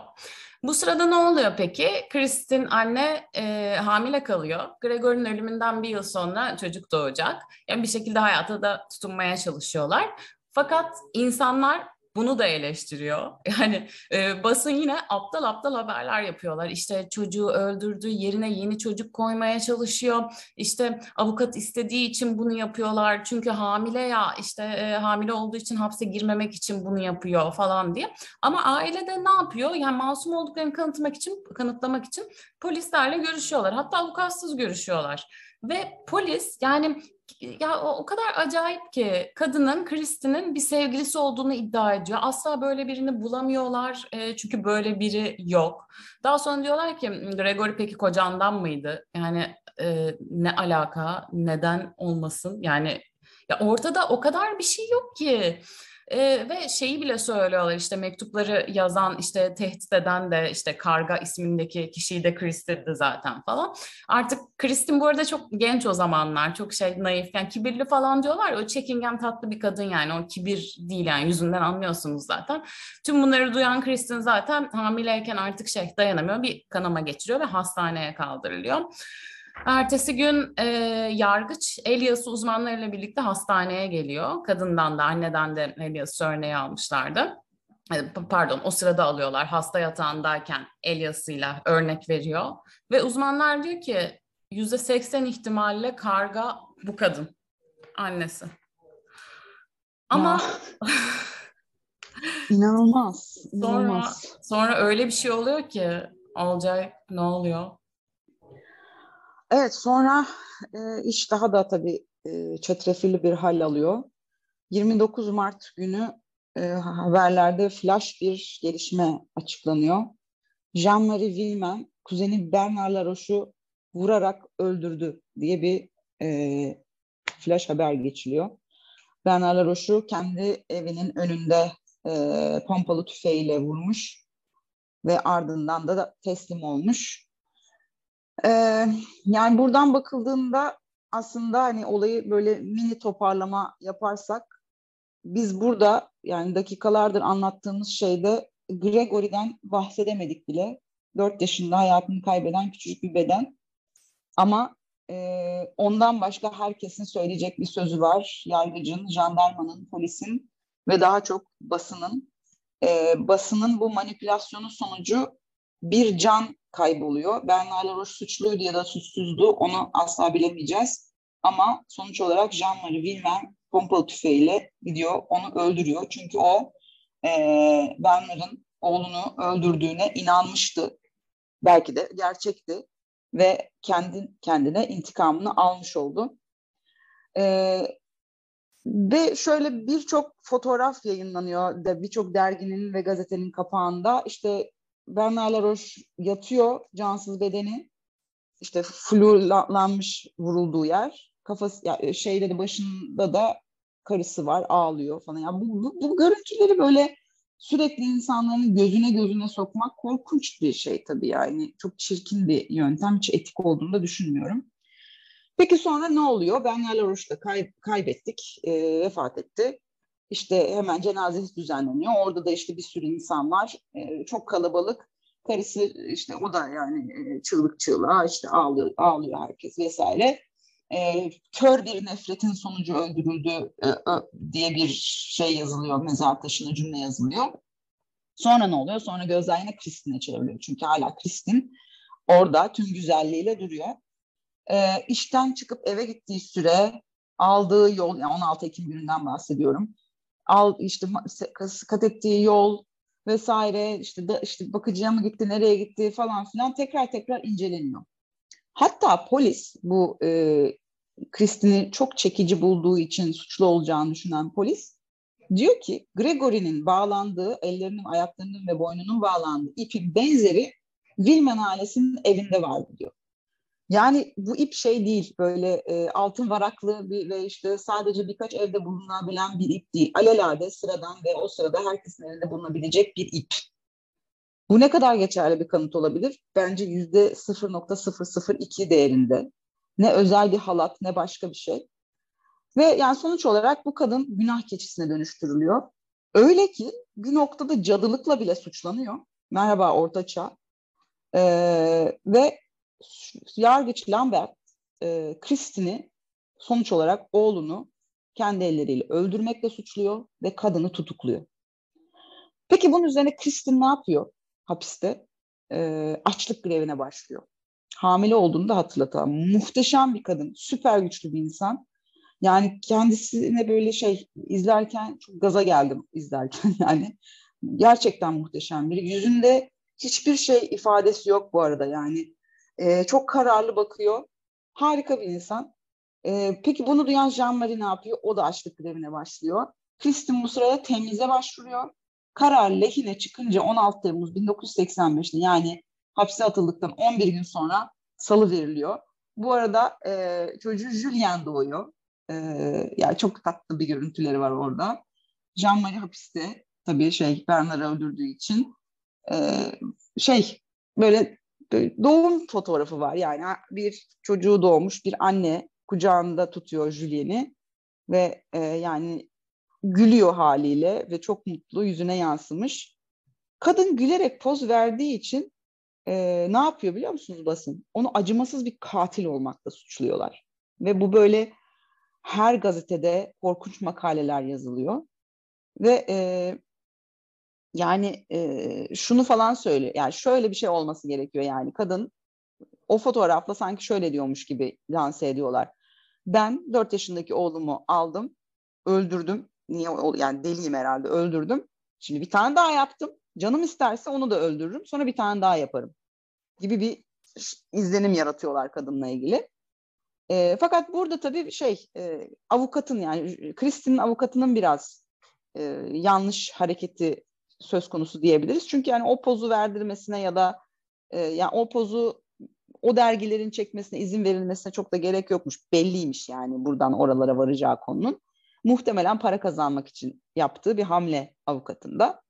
Bu sırada ne oluyor peki? Kristin anne e, hamile kalıyor. Gregor'un ölümünden bir yıl sonra çocuk doğacak. Yani bir şekilde hayata da tutunmaya çalışıyorlar. Fakat insanlar bunu da eleştiriyor. Yani e, basın yine aptal aptal haberler yapıyorlar. İşte çocuğu öldürdü, yerine yeni çocuk koymaya çalışıyor. İşte avukat istediği için bunu yapıyorlar. Çünkü hamile ya işte e, hamile olduğu için hapse girmemek için bunu yapıyor falan diye. Ama aile de ne yapıyor? Yani masum olduklarını kanıtlamak için kanıtlamak için polislerle görüşüyorlar. Hatta avukatsız görüşüyorlar. Ve polis yani ya o, o kadar acayip ki kadının Kristin'in bir sevgilisi olduğunu iddia ediyor. Asla böyle birini bulamıyorlar e, çünkü böyle biri yok. Daha sonra diyorlar ki Gregory peki kocandan mıydı? Yani e, ne alaka? Neden olmasın? Yani ya ortada o kadar bir şey yok ki. E, ve şeyi bile söylüyorlar işte mektupları yazan işte tehdit eden de işte Karga ismindeki kişiyi de Kristin'di zaten falan. Artık Kristin bu arada çok genç o zamanlar çok şey naif yani kibirli falan diyorlar o çekingen tatlı bir kadın yani o kibir değil yani yüzünden anlıyorsunuz zaten. Tüm bunları duyan Kristin zaten hamileyken artık şey dayanamıyor bir kanama geçiriyor ve hastaneye kaldırılıyor. Ertesi gün e, yargıç Elias'ı uzmanlarıyla birlikte hastaneye geliyor. Kadından da anneden de Elias örneği almışlardı. E, pardon o sırada alıyorlar hasta yatağındayken Elias'ıyla örnek veriyor. Ve uzmanlar diyor ki yüzde seksen ihtimalle karga bu kadın annesi. Ama inanılmaz, inanılmaz. Sonra, sonra öyle bir şey oluyor ki olacak ne oluyor? Evet sonra e, iş daha da tabii e, çetrefilli bir hal alıyor. 29 Mart günü e, haberlerde flash bir gelişme açıklanıyor. Jean-Marie Villemin kuzeni Bernard Laroche'u vurarak öldürdü diye bir e, flash haber geçiliyor. Bernard Laroche'u kendi evinin önünde e, pompalı tüfeğiyle vurmuş ve ardından da teslim olmuş. Ee, yani buradan bakıldığında aslında hani olayı böyle mini toparlama yaparsak biz burada yani dakikalardır anlattığımız şeyde Gregory'den bahsedemedik bile. Dört yaşında hayatını kaybeden küçücük bir beden. Ama e, ondan başka herkesin söyleyecek bir sözü var. Yargıcın, jandarmanın, polisin ve daha çok basının. E, basının bu manipülasyonu sonucu bir can kayboluyor. Bernard Laroche suçluydu ya da suçsuzdu onu asla bilemeyeceğiz. Ama sonuç olarak Jean-Marie Villemin pompalı tüfeğiyle gidiyor, onu öldürüyor. Çünkü o e, Bernard'ın oğlunu öldürdüğüne inanmıştı. Belki de gerçekti ve kendi kendine intikamını almış oldu. E, ve şöyle birçok fotoğraf yayınlanıyor da birçok derginin ve gazetenin kapağında. İşte Bernard Laroche yatıyor cansız bedeni işte flurlanmış vurulduğu yer kafası ya, e, şeyde de başında da karısı var ağlıyor falan. Yani bu, bu, bu görüntüleri böyle sürekli insanların gözüne gözüne sokmak korkunç bir şey tabii yani. Çok çirkin bir yöntem. Hiç etik olduğunu da düşünmüyorum. Peki sonra ne oluyor? Bernard Laroche'da kay, kaybettik, e, vefat etti. İşte hemen cenazesi düzenleniyor. Orada da işte bir sürü insan var. E, çok kalabalık. Karısı işte o da yani e, çığlık çığlığa işte ağlıyor, ağlıyor herkes vesaire. E, kör bir nefretin sonucu öldürüldü diye bir şey yazılıyor. Mezar taşına cümle yazılıyor. Sonra ne oluyor? Sonra gözler yine Kristin'e çevriliyor. Çünkü hala Kristin orada tüm güzelliğiyle duruyor. E, işten çıkıp eve gittiği süre aldığı yol, yani 16 Ekim gününden bahsediyorum al işte kat ettiği yol vesaire işte da, işte bakıcıya mı gitti nereye gitti falan filan tekrar tekrar inceleniyor. Hatta polis bu e, Kristin'i çok çekici bulduğu için suçlu olacağını düşünen polis diyor ki Gregory'nin bağlandığı ellerinin ayaklarının ve boynunun bağlandığı ipin benzeri Wilman ailesinin evinde vardı diyor. Yani bu ip şey değil böyle e, altın varaklı bir ve işte sadece birkaç evde bulunabilen bir ip değil. Alelade sıradan ve o sırada herkesin elinde bulunabilecek bir ip. Bu ne kadar geçerli bir kanıt olabilir? Bence yüzde 0.002 değerinde. Ne özel bir halat ne başka bir şey. Ve yani sonuç olarak bu kadın günah keçisine dönüştürülüyor. Öyle ki bir noktada cadılıkla bile suçlanıyor merhaba Orta Çağ. E, ve yargıç Lambert e, Kristin'i sonuç olarak oğlunu kendi elleriyle öldürmekle suçluyor ve kadını tutukluyor. Peki bunun üzerine Kristin ne yapıyor hapiste? E, açlık grevine başlıyor. Hamile olduğunu da hatırlatalım. Muhteşem bir kadın, süper güçlü bir insan. Yani kendisine böyle şey izlerken çok gaza geldim izlerken yani. Gerçekten muhteşem biri. Yüzünde hiçbir şey ifadesi yok bu arada yani. E, çok kararlı bakıyor. Harika bir insan. E, peki bunu duyan Jean-Marie ne yapıyor? O da açlık grevine başlıyor. Kristin bu sırada temize başvuruyor. Karar lehine çıkınca 16 Temmuz 1985'te yani hapse atıldıktan 11 gün sonra salı veriliyor. Bu arada e, çocuğu Julien doğuyor. E, yani çok tatlı bir görüntüleri var orada. Jean-Marie hapiste tabii şey Bernard'ı öldürdüğü için e, şey böyle, doğum fotoğrafı var. Yani bir çocuğu doğmuş bir anne kucağında tutuyor Julien'i ve e, yani gülüyor haliyle ve çok mutlu yüzüne yansımış. Kadın gülerek poz verdiği için e, ne yapıyor biliyor musunuz basın? Onu acımasız bir katil olmakla suçluyorlar. Ve bu böyle her gazetede korkunç makaleler yazılıyor. Ve e, yani e, şunu falan söylüyor. Yani şöyle bir şey olması gerekiyor yani. Kadın o fotoğrafla sanki şöyle diyormuş gibi lanse ediyorlar. Ben 4 yaşındaki oğlumu aldım, öldürdüm. Niye yani deliyim herhalde öldürdüm. Şimdi bir tane daha yaptım. Canım isterse onu da öldürürüm. Sonra bir tane daha yaparım. Gibi bir izlenim yaratıyorlar kadınla ilgili. E, fakat burada tabii şey e, avukatın yani Kristin'in avukatının biraz e, yanlış hareketi söz konusu diyebiliriz. Çünkü yani o pozu verdirmesine ya da e, yani o pozu o dergilerin çekmesine izin verilmesine çok da gerek yokmuş. Belliymiş yani buradan oralara varacağı konunun. Muhtemelen para kazanmak için yaptığı bir hamle avukatında.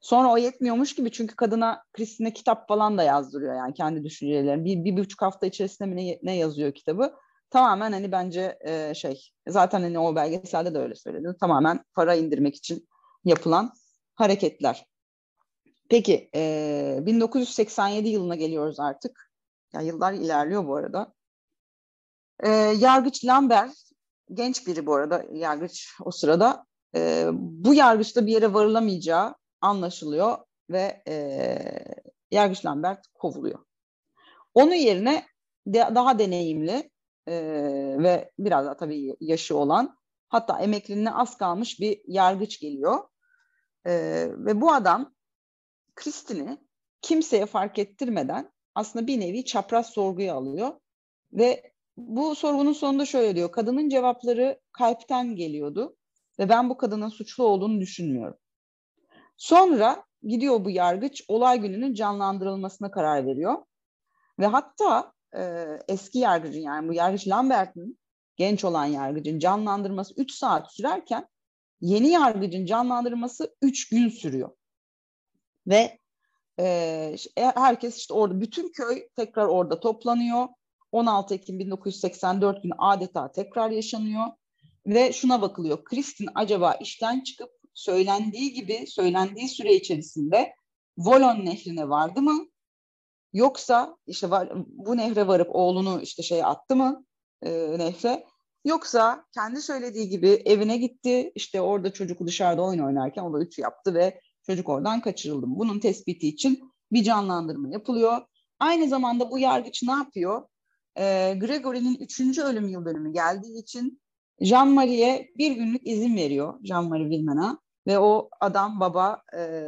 Sonra o yetmiyormuş gibi çünkü kadına Kristin'e kitap falan da yazdırıyor yani kendi düşüncelerini. Bir, bir buçuk hafta içerisinde mi ne, ne yazıyor kitabı? Tamamen hani bence e, şey zaten hani o belgeselde de öyle söyledi. Tamamen para indirmek için yapılan hareketler. Peki e, 1987 yılına geliyoruz artık. Ya yıllar ilerliyor bu arada. E, Yargıç Lambert genç biri bu arada yargıç o sırada. E, bu yargıçta bir yere varılamayacağı anlaşılıyor ve e, Yargıç Lambert kovuluyor. Onun yerine de, daha deneyimli e, ve biraz daha tabii yaşı olan hatta emekliliğine az kalmış bir yargıç geliyor. E, ve bu adam Kristin'i kimseye fark ettirmeden aslında bir nevi çapraz sorguya alıyor ve bu sorgunun sonunda şöyle diyor. Kadının cevapları kalpten geliyordu ve ben bu kadının suçlu olduğunu düşünmüyorum. Sonra gidiyor bu yargıç olay gününün canlandırılmasına karar veriyor. Ve hatta e, eski yargıcın yani bu yargıç Lambert'in genç olan yargıcın canlandırması 3 saat sürerken yeni yargıcın canlandırması 3 gün sürüyor. Ve e, e, herkes işte orada bütün köy tekrar orada toplanıyor. 16 Ekim 1984 günü adeta tekrar yaşanıyor ve şuna bakılıyor. Kristin acaba işten çıkıp söylendiği gibi söylendiği süre içerisinde Volon nehrine vardı mı? Yoksa işte var, bu nehre varıp oğlunu işte şey attı mı e, nehre? Yoksa kendi söylediği gibi evine gitti işte orada çocuk dışarıda oyun oynarken o da ütü yaptı ve çocuk oradan kaçırıldı. Bunun tespiti için bir canlandırma yapılıyor. Aynı zamanda bu yargıç ne yapıyor? Ee, Gregory'nin üçüncü ölüm yıl dönümü geldiği için Jean-Marie'ye bir günlük izin veriyor Jean-Marie Villemin'a ve o adam baba e,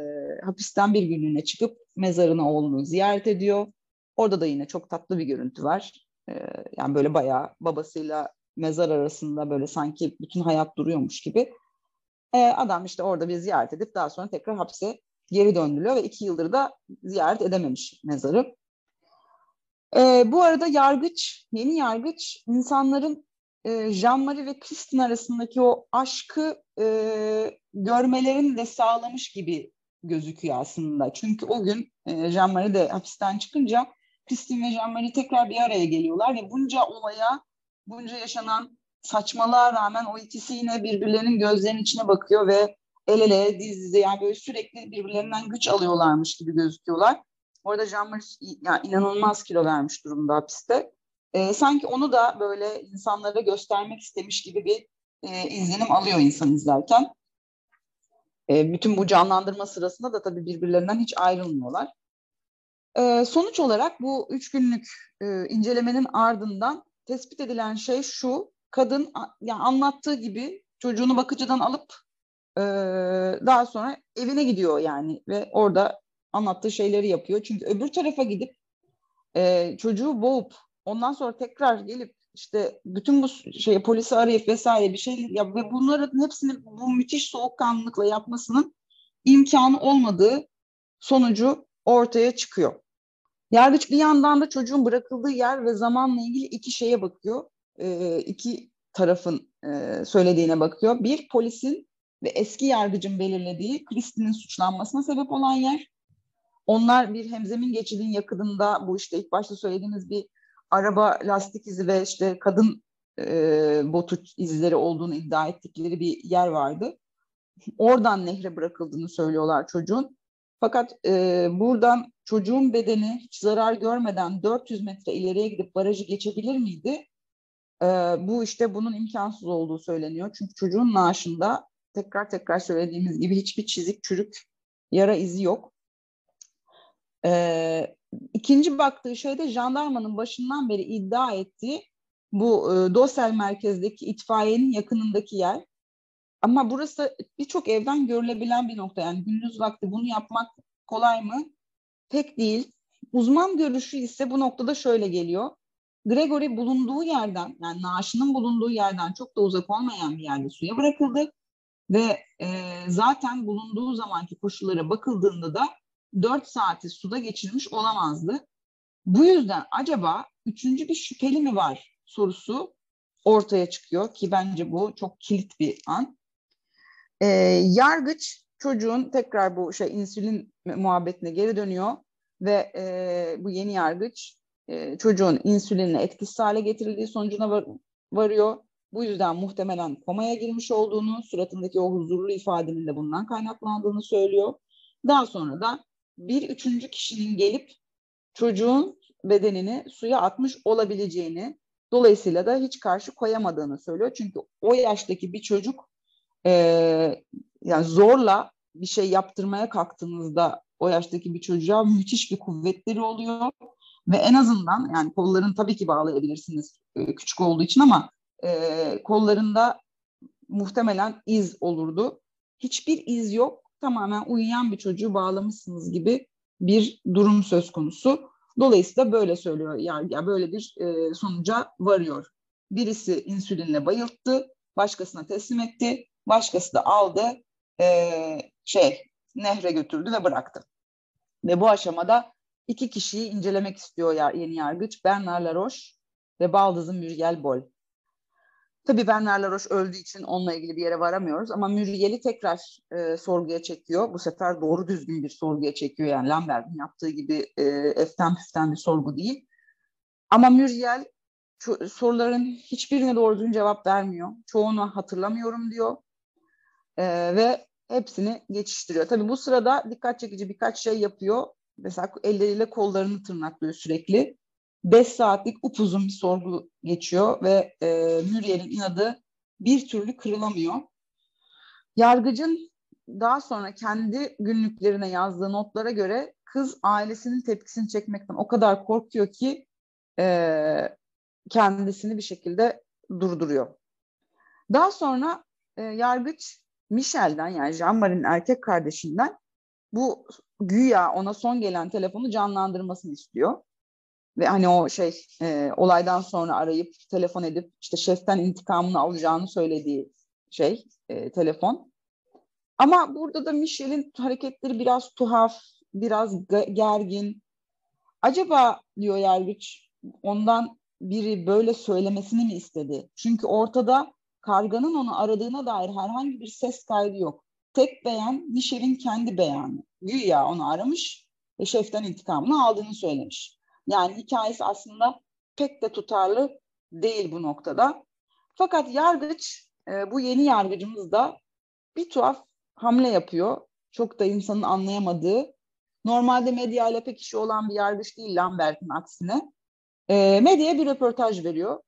hapisten bir günlüğüne çıkıp mezarına oğlunu ziyaret ediyor. Orada da yine çok tatlı bir görüntü var. E, yani böyle bayağı babasıyla mezar arasında böyle sanki bütün hayat duruyormuş gibi. E, adam işte orada bir ziyaret edip daha sonra tekrar hapse geri döndürülüyor ve iki yıldır da ziyaret edememiş mezarı. E, bu arada yargıç, yeni yargıç insanların e, Jean-Marie ve Kristin arasındaki o aşkı e, görmelerini de sağlamış gibi gözüküyor aslında. Çünkü o gün e, Jean-Marie de hapisten çıkınca Kristin ve Jean-Marie tekrar bir araya geliyorlar ve bunca olaya, bunca yaşanan saçmalığa rağmen o ikisi yine birbirlerinin gözlerinin içine bakıyor ve el ele, diz dize yani böyle sürekli birbirlerinden güç alıyorlarmış gibi gözüküyorlar. Orada Jean-Marie yani inanılmaz kilo vermiş durumda hapiste. E, sanki onu da böyle insanlara göstermek istemiş gibi bir e, izlenim alıyor insan izlerken. E, bütün bu canlandırma sırasında da tabii birbirlerinden hiç ayrılmıyorlar. E, sonuç olarak bu üç günlük e, incelemenin ardından tespit edilen şey şu, kadın yani anlattığı gibi çocuğunu bakıcıdan alıp e, daha sonra evine gidiyor yani ve orada anlattığı şeyleri yapıyor. Çünkü öbür tarafa gidip e, çocuğu boğup ondan sonra tekrar gelip işte bütün bu şey polisi arayıp vesaire bir şey ya ve bunların hepsini bu müthiş soğukkanlılıkla yapmasının imkanı olmadığı sonucu ortaya çıkıyor. Yargıç bir yandan da çocuğun bırakıldığı yer ve zamanla ilgili iki şeye bakıyor. E, iki tarafın e, söylediğine bakıyor. Bir polisin ve eski yargıcın belirlediği Kristin'in suçlanmasına sebep olan yer. Onlar bir hemzemin geçidin yakınında bu işte ilk başta söylediğimiz bir araba lastik izi ve işte kadın e, botu izleri olduğunu iddia ettikleri bir yer vardı. Oradan nehre bırakıldığını söylüyorlar çocuğun. Fakat e, buradan çocuğun bedeni hiç zarar görmeden 400 metre ileriye gidip barajı geçebilir miydi? E, bu işte bunun imkansız olduğu söyleniyor. Çünkü çocuğun naaşında tekrar tekrar söylediğimiz gibi hiçbir çizik, çürük, yara izi yok. E, ikinci baktığı şey de jandarmanın başından beri iddia ettiği bu e, Dosel merkezdeki itfaiyenin yakınındaki yer. Ama burası birçok evden görülebilen bir nokta. Yani gündüz vakti bunu yapmak kolay mı? Pek değil. Uzman görüşü ise bu noktada şöyle geliyor. Gregory bulunduğu yerden yani naaşının bulunduğu yerden çok da uzak olmayan bir yerde suya bırakıldı. Ve e, zaten bulunduğu zamanki koşullara bakıldığında da 4 saati suda geçirmiş olamazdı. Bu yüzden acaba üçüncü bir şüpheli mi var sorusu ortaya çıkıyor ki bence bu çok kilit bir an. Ee, yargıç çocuğun tekrar bu şey insülin muhabbetine geri dönüyor ve e, bu yeni yargıç e, çocuğun insülinle etkisiz hale getirildiği sonucuna var, varıyor. Bu yüzden muhtemelen komaya girmiş olduğunu, suratındaki o huzurlu ifadenin de bundan kaynaklandığını söylüyor. Daha sonra da bir üçüncü kişinin gelip çocuğun bedenini suya atmış olabileceğini, dolayısıyla da hiç karşı koyamadığını söylüyor. Çünkü o yaştaki bir çocuk e, yani zorla bir şey yaptırmaya kalktığınızda o yaştaki bir çocuğa müthiş bir kuvvetleri oluyor ve en azından yani kollarını tabii ki bağlayabilirsiniz e, küçük olduğu için ama e, kollarında muhtemelen iz olurdu. Hiçbir iz yok tamamen uyuyan bir çocuğu bağlamışsınız gibi bir durum söz konusu. Dolayısıyla böyle söylüyor yani ya böyle bir e, sonuca varıyor. Birisi insülinle bayılttı, başkasına teslim etti, başkası da aldı, e, şey nehre götürdü ve bıraktı. Ve bu aşamada iki kişiyi incelemek istiyor ya, yeni yargıç Bernard Laroche ve baldızı Muriel Boll. Tabii Bernard Laroche öldüğü için onunla ilgili bir yere varamıyoruz ama Muriel'i tekrar e, sorguya çekiyor. Bu sefer doğru düzgün bir sorguya çekiyor. Yani Lambert'in yaptığı gibi e, eften püften bir sorgu değil. Ama Muriel soruların hiçbirine doğru düzgün cevap vermiyor. Çoğunu hatırlamıyorum diyor. E, ve hepsini geçiştiriyor. Tabii bu sırada dikkat çekici birkaç şey yapıyor. Mesela elleriyle kollarını tırnaklıyor sürekli. 5 saatlik upuzun bir sorgu geçiyor ve e, Muriel'in inadı bir türlü kırılamıyor. Yargıcın daha sonra kendi günlüklerine yazdığı notlara göre kız ailesinin tepkisini çekmekten o kadar korkuyor ki e, kendisini bir şekilde durduruyor. Daha sonra e, yargıç Michel'den yani Jean-Marie'nin erkek kardeşinden bu güya ona son gelen telefonu canlandırmasını istiyor. Ve hani o şey e, olaydan sonra arayıp telefon edip işte şeften intikamını alacağını söylediği şey e, telefon. Ama burada da Michel'in hareketleri biraz tuhaf, biraz gergin. Acaba diyor Yargıç ondan biri böyle söylemesini mi istedi? Çünkü ortada karganın onu aradığına dair herhangi bir ses kaydı yok. Tek beyan Michel'in kendi beyanı. Güya onu aramış ve şeften intikamını aldığını söylemiş. Yani hikayesi aslında pek de tutarlı değil bu noktada. Fakat yargıç, e, bu yeni yargıcımız da bir tuhaf hamle yapıyor. Çok da insanın anlayamadığı. Normalde medya ile pek işi olan bir yargıç değil Lambert'in aksine. E, medyaya bir röportaj veriyor.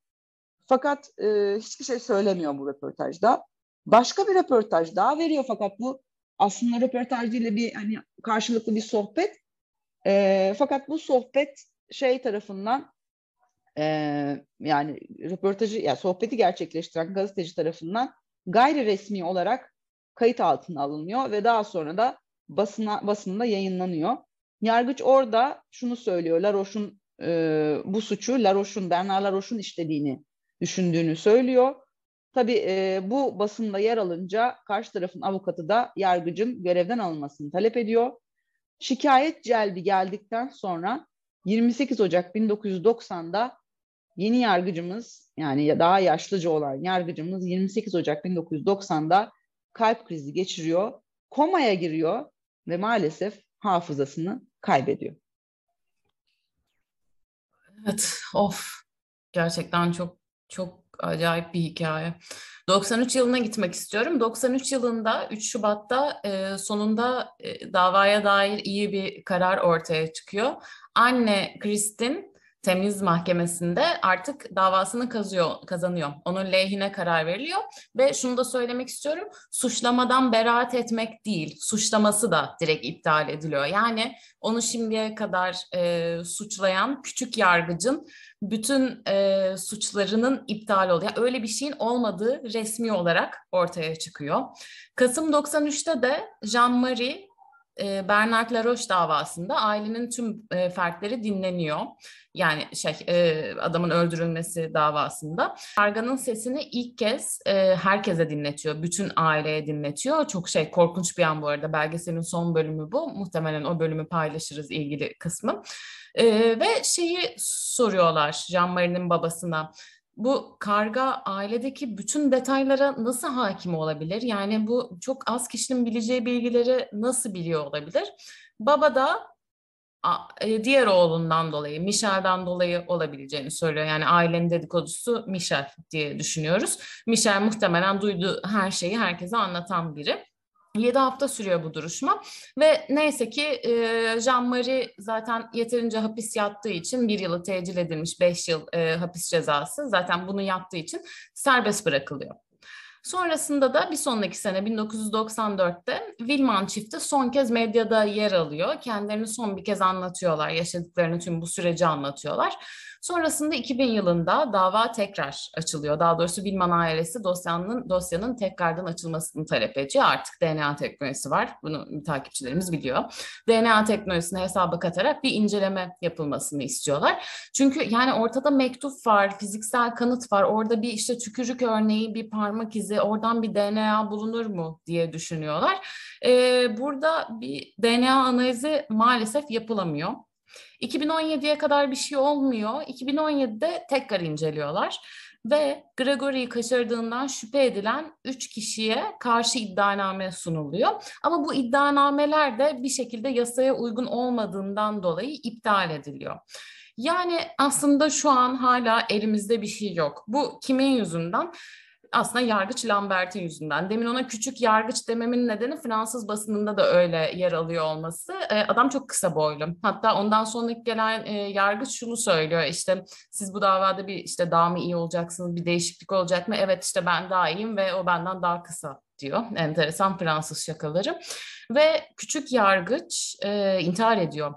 Fakat e, hiçbir şey söylemiyor bu röportajda. Başka bir röportaj daha veriyor fakat bu aslında röportaj değil de bir hani karşılıklı bir sohbet. E, fakat bu sohbet şey tarafından e, yani röportajı yani sohbeti gerçekleştiren gazeteci tarafından gayri resmi olarak kayıt altına alınıyor ve daha sonra da basına basında yayınlanıyor. Yargıç orada şunu söylüyor. Laroche'un e, bu suçu Laroche'un Bernard Laroche'un işlediğini düşündüğünü söylüyor. Tabii e, bu basında yer alınca karşı tarafın avukatı da yargıcın görevden alınmasını talep ediyor. Şikayet celbi geldikten sonra 28 Ocak 1990'da yeni yargıcımız yani daha yaşlıca olan yargıcımız 28 Ocak 1990'da kalp krizi geçiriyor, komaya giriyor ve maalesef hafızasını kaybediyor. Evet, of. Gerçekten çok çok acayip bir hikaye. 93 yılına gitmek istiyorum. 93 yılında 3 Şubat'ta e, sonunda e, davaya dair iyi bir karar ortaya çıkıyor. Anne Kristin temiz mahkemesinde artık davasını kazıyor, kazanıyor. Onun lehine karar veriliyor ve şunu da söylemek istiyorum. Suçlamadan beraat etmek değil, suçlaması da direkt iptal ediliyor. Yani onu şimdiye kadar e, suçlayan küçük yargıcın bütün e, suçlarının iptal oluyor. Yani öyle bir şeyin olmadığı resmi olarak ortaya çıkıyor. Kasım 93'te de Jean-Marie Bernard Laroche davasında ailenin tüm fertleri dinleniyor. Yani şey adamın öldürülmesi davasında. Karganın sesini ilk kez herkese dinletiyor. Bütün aileye dinletiyor. Çok şey korkunç bir an bu arada. Belgeselin son bölümü bu. Muhtemelen o bölümü paylaşırız ilgili kısmı. Ve şeyi soruyorlar Jean-Marie'nin babasına bu karga ailedeki bütün detaylara nasıl hakim olabilir? Yani bu çok az kişinin bileceği bilgileri nasıl biliyor olabilir? Baba da e, diğer oğlundan dolayı, Michel'den dolayı olabileceğini söylüyor. Yani ailenin dedikodusu Michel diye düşünüyoruz. Michel muhtemelen duyduğu her şeyi herkese anlatan biri. 7 hafta sürüyor bu duruşma ve neyse ki e, Jean-Marie zaten yeterince hapis yattığı için bir yılı tecil edilmiş 5 yıl e, hapis cezası zaten bunu yaptığı için serbest bırakılıyor. Sonrasında da bir sonraki sene 1994'te Wilman çifti son kez medyada yer alıyor. Kendilerini son bir kez anlatıyorlar, yaşadıklarını tüm bu süreci anlatıyorlar. Sonrasında 2000 yılında dava tekrar açılıyor. Daha doğrusu Wilman ailesi dosyanın dosyanın tekrardan açılmasını talep ediyor. Artık DNA teknolojisi var. Bunu takipçilerimiz biliyor. DNA teknolojisini hesaba katarak bir inceleme yapılmasını istiyorlar. Çünkü yani ortada mektup var, fiziksel kanıt var. Orada bir işte tükürük örneği, bir parmak izi, oradan bir DNA bulunur mu diye düşünüyorlar. Ee, burada bir DNA analizi maalesef yapılamıyor. 2017'ye kadar bir şey olmuyor. 2017'de tekrar inceliyorlar ve Gregory'yi kaçırdığından şüphe edilen 3 kişiye karşı iddianame sunuluyor. Ama bu iddianameler de bir şekilde yasaya uygun olmadığından dolayı iptal ediliyor. Yani aslında şu an hala elimizde bir şey yok. Bu kimin yüzünden? Aslında yargıç Lambert'in yüzünden. Demin ona küçük yargıç dememin nedeni Fransız basınında da öyle yer alıyor olması. E, adam çok kısa boylu. Hatta ondan sonraki gelen e, yargıç şunu söylüyor işte siz bu davada bir işte daha mı iyi olacaksınız bir değişiklik olacak mı? Evet işte ben daha iyiyim ve o benden daha kısa diyor. Enteresan Fransız şakaları. Ve küçük yargıç e, intihar ediyor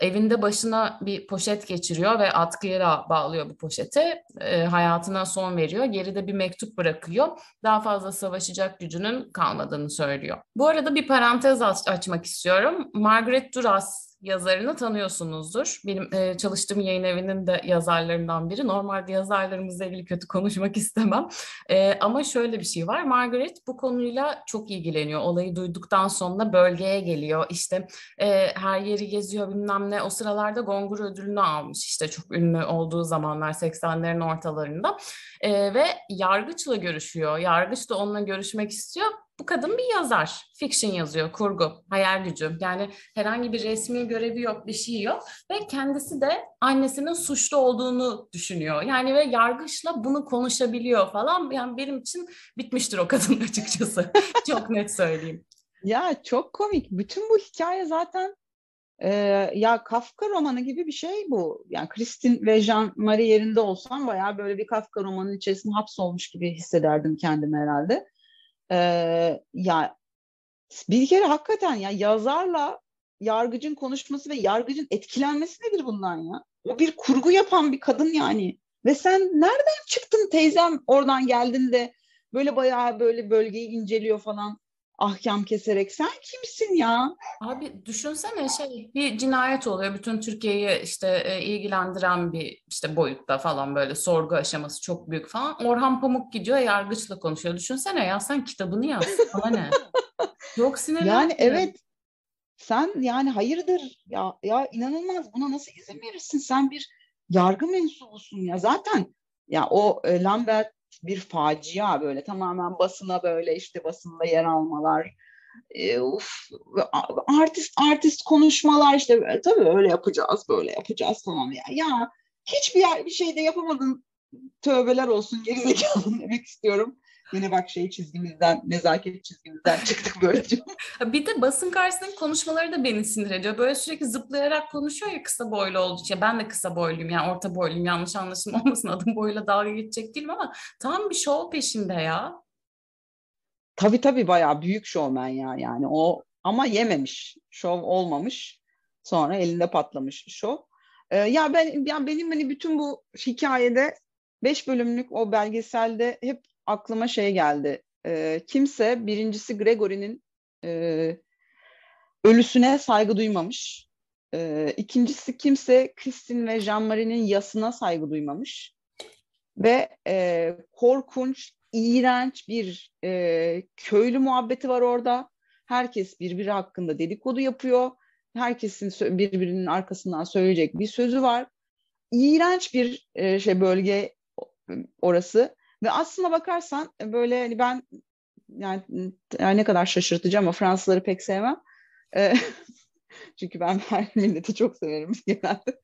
evinde başına bir poşet geçiriyor ve atkıyla bağlıyor bu poşeti. E, hayatına son veriyor. Geride bir mektup bırakıyor. Daha fazla savaşacak gücünün kalmadığını söylüyor. Bu arada bir parantez aç- açmak istiyorum. Margaret Duras yazarını tanıyorsunuzdur. Benim e, çalıştığım yayın evinin de yazarlarından biri. Normalde yazarlarımızla ilgili kötü konuşmak istemem. E, ama şöyle bir şey var. Margaret bu konuyla çok ilgileniyor. Olayı duyduktan sonra bölgeye geliyor. İşte e, her yeri geziyor bilmem ne. O sıralarda Gongur ödülünü almış. İşte çok ünlü olduğu zamanlar 80'lerin ortalarında. E, ve yargıçla görüşüyor. Yargıç da onunla görüşmek istiyor bu kadın bir yazar. Fiction yazıyor, kurgu, hayal gücü. Yani herhangi bir resmi görevi yok, bir şey yok. Ve kendisi de annesinin suçlu olduğunu düşünüyor. Yani ve yargıçla bunu konuşabiliyor falan. Yani benim için bitmiştir o kadın açıkçası. Çok net söyleyeyim. Ya çok komik. Bütün bu hikaye zaten e, ya Kafka romanı gibi bir şey bu. Yani Kristin ve Jean-Marie yerinde olsam bayağı böyle bir Kafka romanının içerisinde hapsolmuş gibi hissederdim kendimi herhalde. E, ya bir kere hakikaten ya yazarla yargıcın konuşması ve yargıcın etkilenmesi nedir bundan ya? O bir kurgu yapan bir kadın yani. Ve sen nereden çıktın teyzem oradan geldin de böyle bayağı böyle bölgeyi inceliyor falan ahkam keserek. Sen kimsin ya? Abi düşünsene şey bir cinayet oluyor. Bütün Türkiye'yi işte e, ilgilendiren bir işte boyutta falan böyle sorgu aşaması çok büyük falan. Orhan Pamuk gidiyor yargıçla konuşuyor. Düşünsene ya sen kitabını yaz. Bana ne? Yok sinirlendim. Yani evet sen yani hayırdır ya ya inanılmaz buna nasıl izin verirsin? Sen bir yargı mensubusun ya zaten ya o e, Lambert bir facia böyle tamamen basına böyle işte basında yer almalar. E, uf, artist artist konuşmalar işte e, tabii öyle yapacağız böyle yapacağız falan ya. Ya hiçbir yer, bir şey de yapamadın. Tövbeler olsun gerizekalı demek istiyorum. Yine bak şey çizgimizden, nezaket çizgimizden çıktık böylece. bir de basın karşısındaki konuşmaları da beni sinir ediyor. Böyle sürekli zıplayarak konuşuyor ya kısa boylu olduğu için. Ben de kısa boyluyum yani orta boyluyum yanlış anlaşılma olmasın adım boyuyla dalga geçecek değilim ama tam bir şov peşinde ya. Tabii tabii bayağı büyük şovmen ya yani o ama yememiş. Şov olmamış. Sonra elinde patlamış şov. Ee, ya ben ya benim hani bütün bu hikayede beş bölümlük o belgeselde hep aklıma şey geldi. E, kimse birincisi Gregory'nin e, ölüsüne saygı duymamış. E, ikincisi kimse Kristin ve Jean-Marie'nin yasına saygı duymamış. Ve e, korkunç, iğrenç bir e, köylü muhabbeti var orada. Herkes birbiri hakkında dedikodu yapıyor. Herkesin birbirinin arkasından söyleyecek bir sözü var. İğrenç bir e, şey bölge orası. Ve aslına bakarsan e, böyle hani ben yani, yani ne kadar şaşırtıcı ama Fransızları pek sevmem. E, çünkü ben her milleti çok severim genelde.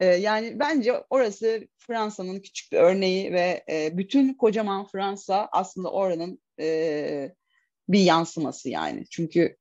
E, yani bence orası Fransa'nın küçük bir örneği ve bütün kocaman Fransa aslında oranın bir yansıması yani. Çünkü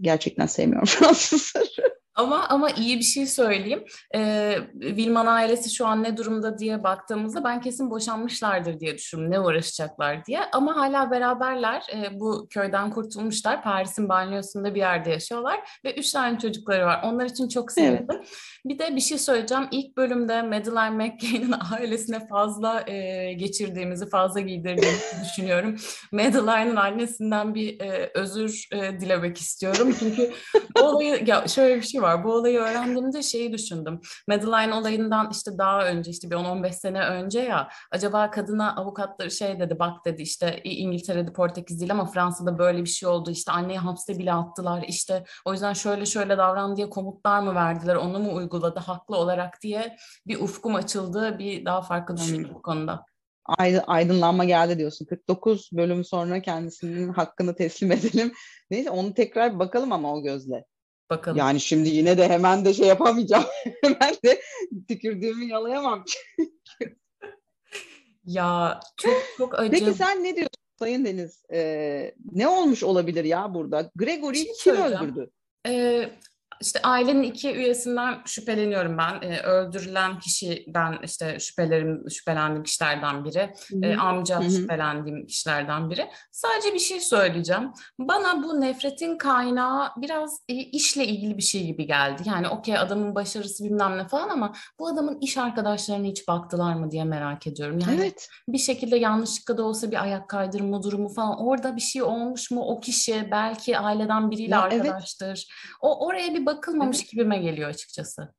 gerçekten sevmiyorum Fransızları. Ama ama iyi bir şey söyleyeyim. Ee, Vilman ailesi şu an ne durumda diye baktığımızda ben kesin boşanmışlardır diye düşünüyorum. Ne uğraşacaklar diye. Ama hala beraberler. Ee, bu köyden kurtulmuşlar. Paris'in banyosunda bir yerde yaşıyorlar. Ve üç tane çocukları var. Onlar için çok sevindim. Evet. Bir de bir şey söyleyeceğim. İlk bölümde Madeleine McCain'in ailesine fazla e, geçirdiğimizi, fazla giydirdiğimizi düşünüyorum. Madeleine'in annesinden bir e, özür e, dilemek istiyorum. Çünkü olayı, ya şöyle bir şey var. Bu olayı öğrendiğimde şeyi düşündüm. Madeline olayından işte daha önce işte bir 10-15 sene önce ya acaba kadına avukatları şey dedi bak dedi işte İngiltere'de Portekiz değil ama Fransa'da böyle bir şey oldu. İşte anneyi hapse bile attılar. İşte o yüzden şöyle şöyle davran diye komutlar mı verdiler onu mu uyguladı haklı olarak diye bir ufkum açıldı. Bir daha farklı düşündüm bu konuda aydınlanma geldi diyorsun. 49 bölüm sonra kendisinin hakkını teslim edelim. Neyse onu tekrar bakalım ama o gözle. Bakalım. Yani şimdi yine de hemen de şey yapamayacağım. hemen de tükürdüğümü yalayamam. ya çok çok acı. Peki sen ne diyorsun Sayın Deniz? Ee, ne olmuş olabilir ya burada? Gregory şey kim öldürdü? Ee, işte ailenin iki üyesinden şüpheleniyorum ben. E, öldürülen kişi ben işte şüphelerim şüphelendiğim kişilerden biri. E, amca Hı-hı. şüphelendiğim kişilerden biri. Sadece bir şey söyleyeceğim. Bana bu nefretin kaynağı biraz e, işle ilgili bir şey gibi geldi. Yani okey adamın başarısı bilmem ne falan ama bu adamın iş arkadaşlarına hiç baktılar mı diye merak ediyorum. Yani evet. bir şekilde yanlışlıkla da olsa bir ayak kaydırma durumu falan orada bir şey olmuş mu o kişi belki aileden biriyle ya, arkadaştır. Evet. O oraya bir bakılmamış evet. gibime geliyor açıkçası.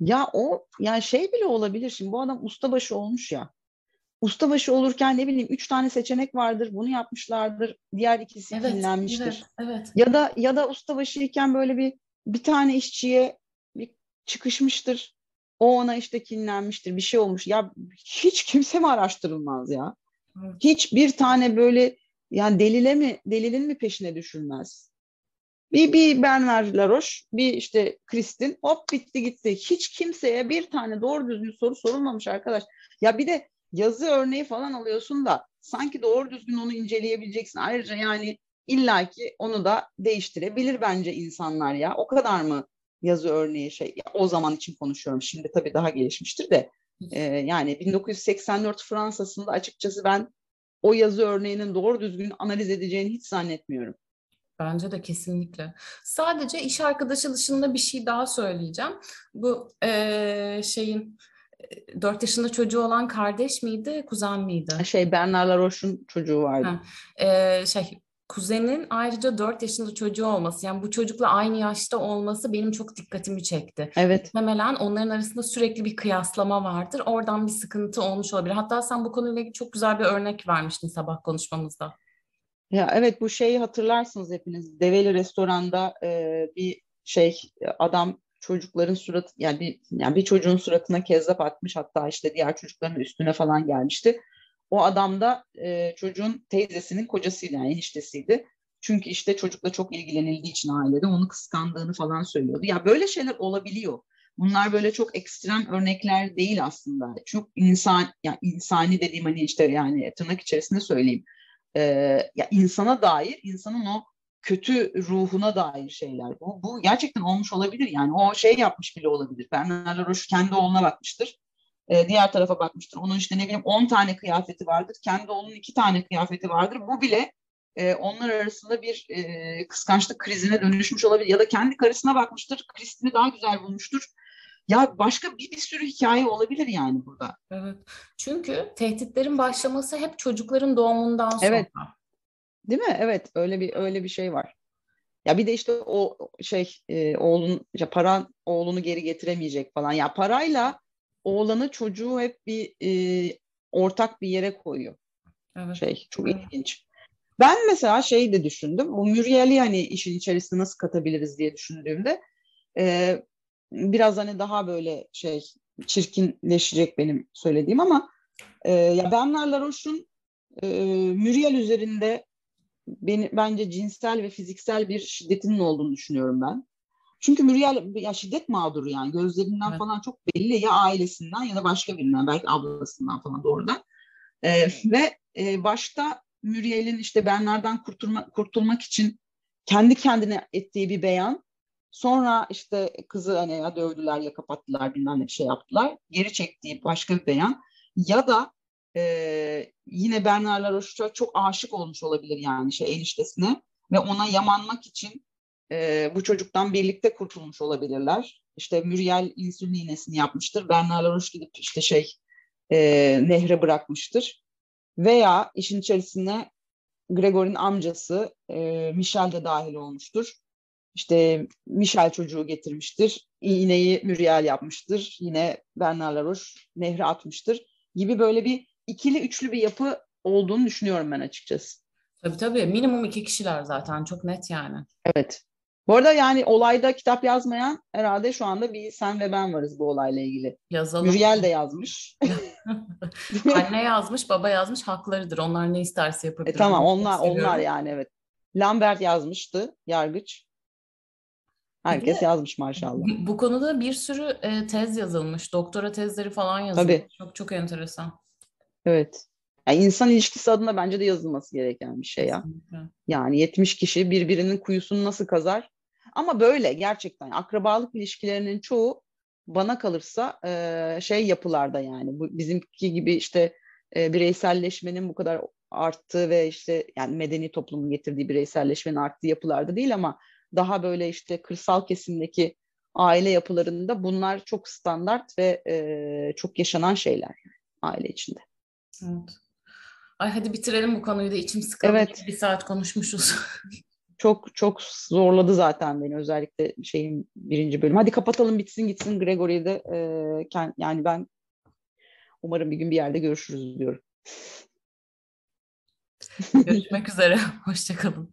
Ya o yani şey bile olabilir şimdi bu adam ustabaşı olmuş ya. Ustabaşı olurken ne bileyim üç tane seçenek vardır bunu yapmışlardır diğer ikisi evet, dinlenmiştir. Evet, evet. Ya da ya da ustabaşıyken böyle bir bir tane işçiye bir çıkışmıştır. O ona işte kinlenmiştir bir şey olmuş. Ya hiç kimse mi araştırılmaz ya? Evet. Hiç bir tane böyle yani delile mi delilin mi peşine düşülmez? Bir, bir Bernard Laroche, bir işte Kristin hop bitti gitti. Hiç kimseye bir tane doğru düzgün soru sorulmamış arkadaş. Ya bir de yazı örneği falan alıyorsun da sanki doğru düzgün onu inceleyebileceksin. Ayrıca yani illaki onu da değiştirebilir bence insanlar ya. O kadar mı yazı örneği şey o zaman için konuşuyorum. Şimdi tabii daha gelişmiştir de e, yani 1984 Fransa'sında açıkçası ben o yazı örneğinin doğru düzgün analiz edeceğini hiç zannetmiyorum. Bence de kesinlikle. Sadece iş arkadaşı dışında bir şey daha söyleyeceğim. Bu e, şeyin 4 yaşında çocuğu olan kardeş miydi, kuzen miydi? Şey Bernard Laroche'un çocuğu vardı. Ha, e, şey kuzenin ayrıca 4 yaşında çocuğu olması yani bu çocukla aynı yaşta olması benim çok dikkatimi çekti. Evet. Muhtemelen onların arasında sürekli bir kıyaslama vardır. Oradan bir sıkıntı olmuş olabilir. Hatta sen bu konuyla ilgili çok güzel bir örnek vermiştin sabah konuşmamızda. Ya evet bu şeyi hatırlarsınız hepiniz. Develi restoranda e, bir şey adam çocukların surat yani bir yani bir çocuğun suratına kezzap atmış hatta işte diğer çocukların üstüne falan gelmişti. O adam da e, çocuğun teyzesinin kocasıydı yani eniştesiydi. Çünkü işte çocukla çok ilgilenildiği için ailede onu kıskandığını falan söylüyordu. Ya böyle şeyler olabiliyor. Bunlar böyle çok ekstrem örnekler değil aslında. Çok insan ya insani dediğim hani işte yani tırnak içerisinde söyleyeyim. Ee, ya insana dair, insanın o kötü ruhuna dair şeyler. Bu, bu gerçekten olmuş olabilir. Yani o şey yapmış bile olabilir. Bernard Laroche kendi oğluna bakmıştır. Ee, diğer tarafa bakmıştır. Onun işte ne bileyim 10 tane kıyafeti vardır. Kendi oğlunun 2 tane kıyafeti vardır. Bu bile e, onlar arasında bir e, kıskançlık krizine dönüşmüş olabilir. Ya da kendi karısına bakmıştır. Kristini daha güzel bulmuştur. Ya başka bir, bir sürü hikaye olabilir yani burada. Evet. Çünkü tehditlerin başlaması hep çocukların doğumundan sonra. Evet. Değil mi? Evet, öyle bir öyle bir şey var. Ya bir de işte o şey e, oğlun işte para oğlunu geri getiremeyecek falan. Ya parayla oğlanı çocuğu hep bir e, ortak bir yere koyuyor. Evet. Şey çok evet. ilginç. Ben mesela şey de düşündüm. Bu Muriel'i hani işin içerisine nasıl katabiliriz diye düşündüğümde e, biraz hani daha böyle şey çirkinleşecek benim söylediğim ama e, ya Bernard Laroche'un e, Muriel üzerinde beni, bence cinsel ve fiziksel bir şiddetinin olduğunu düşünüyorum ben. Çünkü Muriel ya şiddet mağduru yani gözlerinden evet. falan çok belli ya ailesinden ya da başka birinden belki ablasından falan doğrudan. Ee, ve e, başta Muriel'in işte Bernard'dan kurtulma, kurtulmak için kendi kendine ettiği bir beyan. Sonra işte kızı hani ya dövdüler ya kapattılar bilmem ne bir şey yaptılar. Geri çektiği başka bir beyan. Ya da e, yine Bernard Laroche'a çok aşık olmuş olabilir yani şey eniştesine ve ona yamanmak için e, bu çocuktan birlikte kurtulmuş olabilirler. İşte Muriel insülin iğnesini yapmıştır. Bernard Laroche gidip işte şey e, nehre bırakmıştır. Veya işin içerisine Gregor'in amcası e, Michel de dahil olmuştur. İşte Michel çocuğu getirmiştir. İğneyi Muriel yapmıştır. Yine Bernard Laroche nehre atmıştır gibi böyle bir ikili üçlü bir yapı olduğunu düşünüyorum ben açıkçası. Tabii tabii. Minimum iki kişiler zaten. Çok net yani. Evet. Bu arada yani olayda kitap yazmayan herhalde şu anda bir sen ve ben varız bu olayla ilgili. Yazalım. Muriel de yazmış. Anne yazmış, baba yazmış. Haklarıdır. Onlar ne isterse yapabilir. E, tamam onlar onlar yani evet. Lambert yazmıştı yargıç. Herkes de, yazmış maşallah. Bu konuda bir sürü e, tez yazılmış. Doktora tezleri falan yazılmış. Tabii. Çok çok enteresan. Evet. Yani insan ilişkisi adına bence de yazılması gereken bir şey ya. Kesinlikle. Yani 70 kişi birbirinin kuyusunu nasıl kazar? Ama böyle gerçekten akrabalık ilişkilerinin çoğu bana kalırsa e, şey yapılarda yani bu bizimki gibi işte e, bireyselleşmenin bu kadar arttığı ve işte yani medeni toplumun getirdiği bireyselleşmenin arttığı yapılarda değil ama daha böyle işte kırsal kesimdeki aile yapılarında bunlar çok standart ve e, çok yaşanan şeyler aile içinde. Evet. Ay hadi bitirelim bu konuyu da içim sıkıldı. Evet. Bir saat konuşmuşuz. çok çok zorladı zaten beni özellikle şeyin birinci bölüm. Hadi kapatalım bitsin gitsin Gregory'de e, yani ben umarım bir gün bir yerde görüşürüz diyorum. Görüşmek üzere. Hoşçakalın.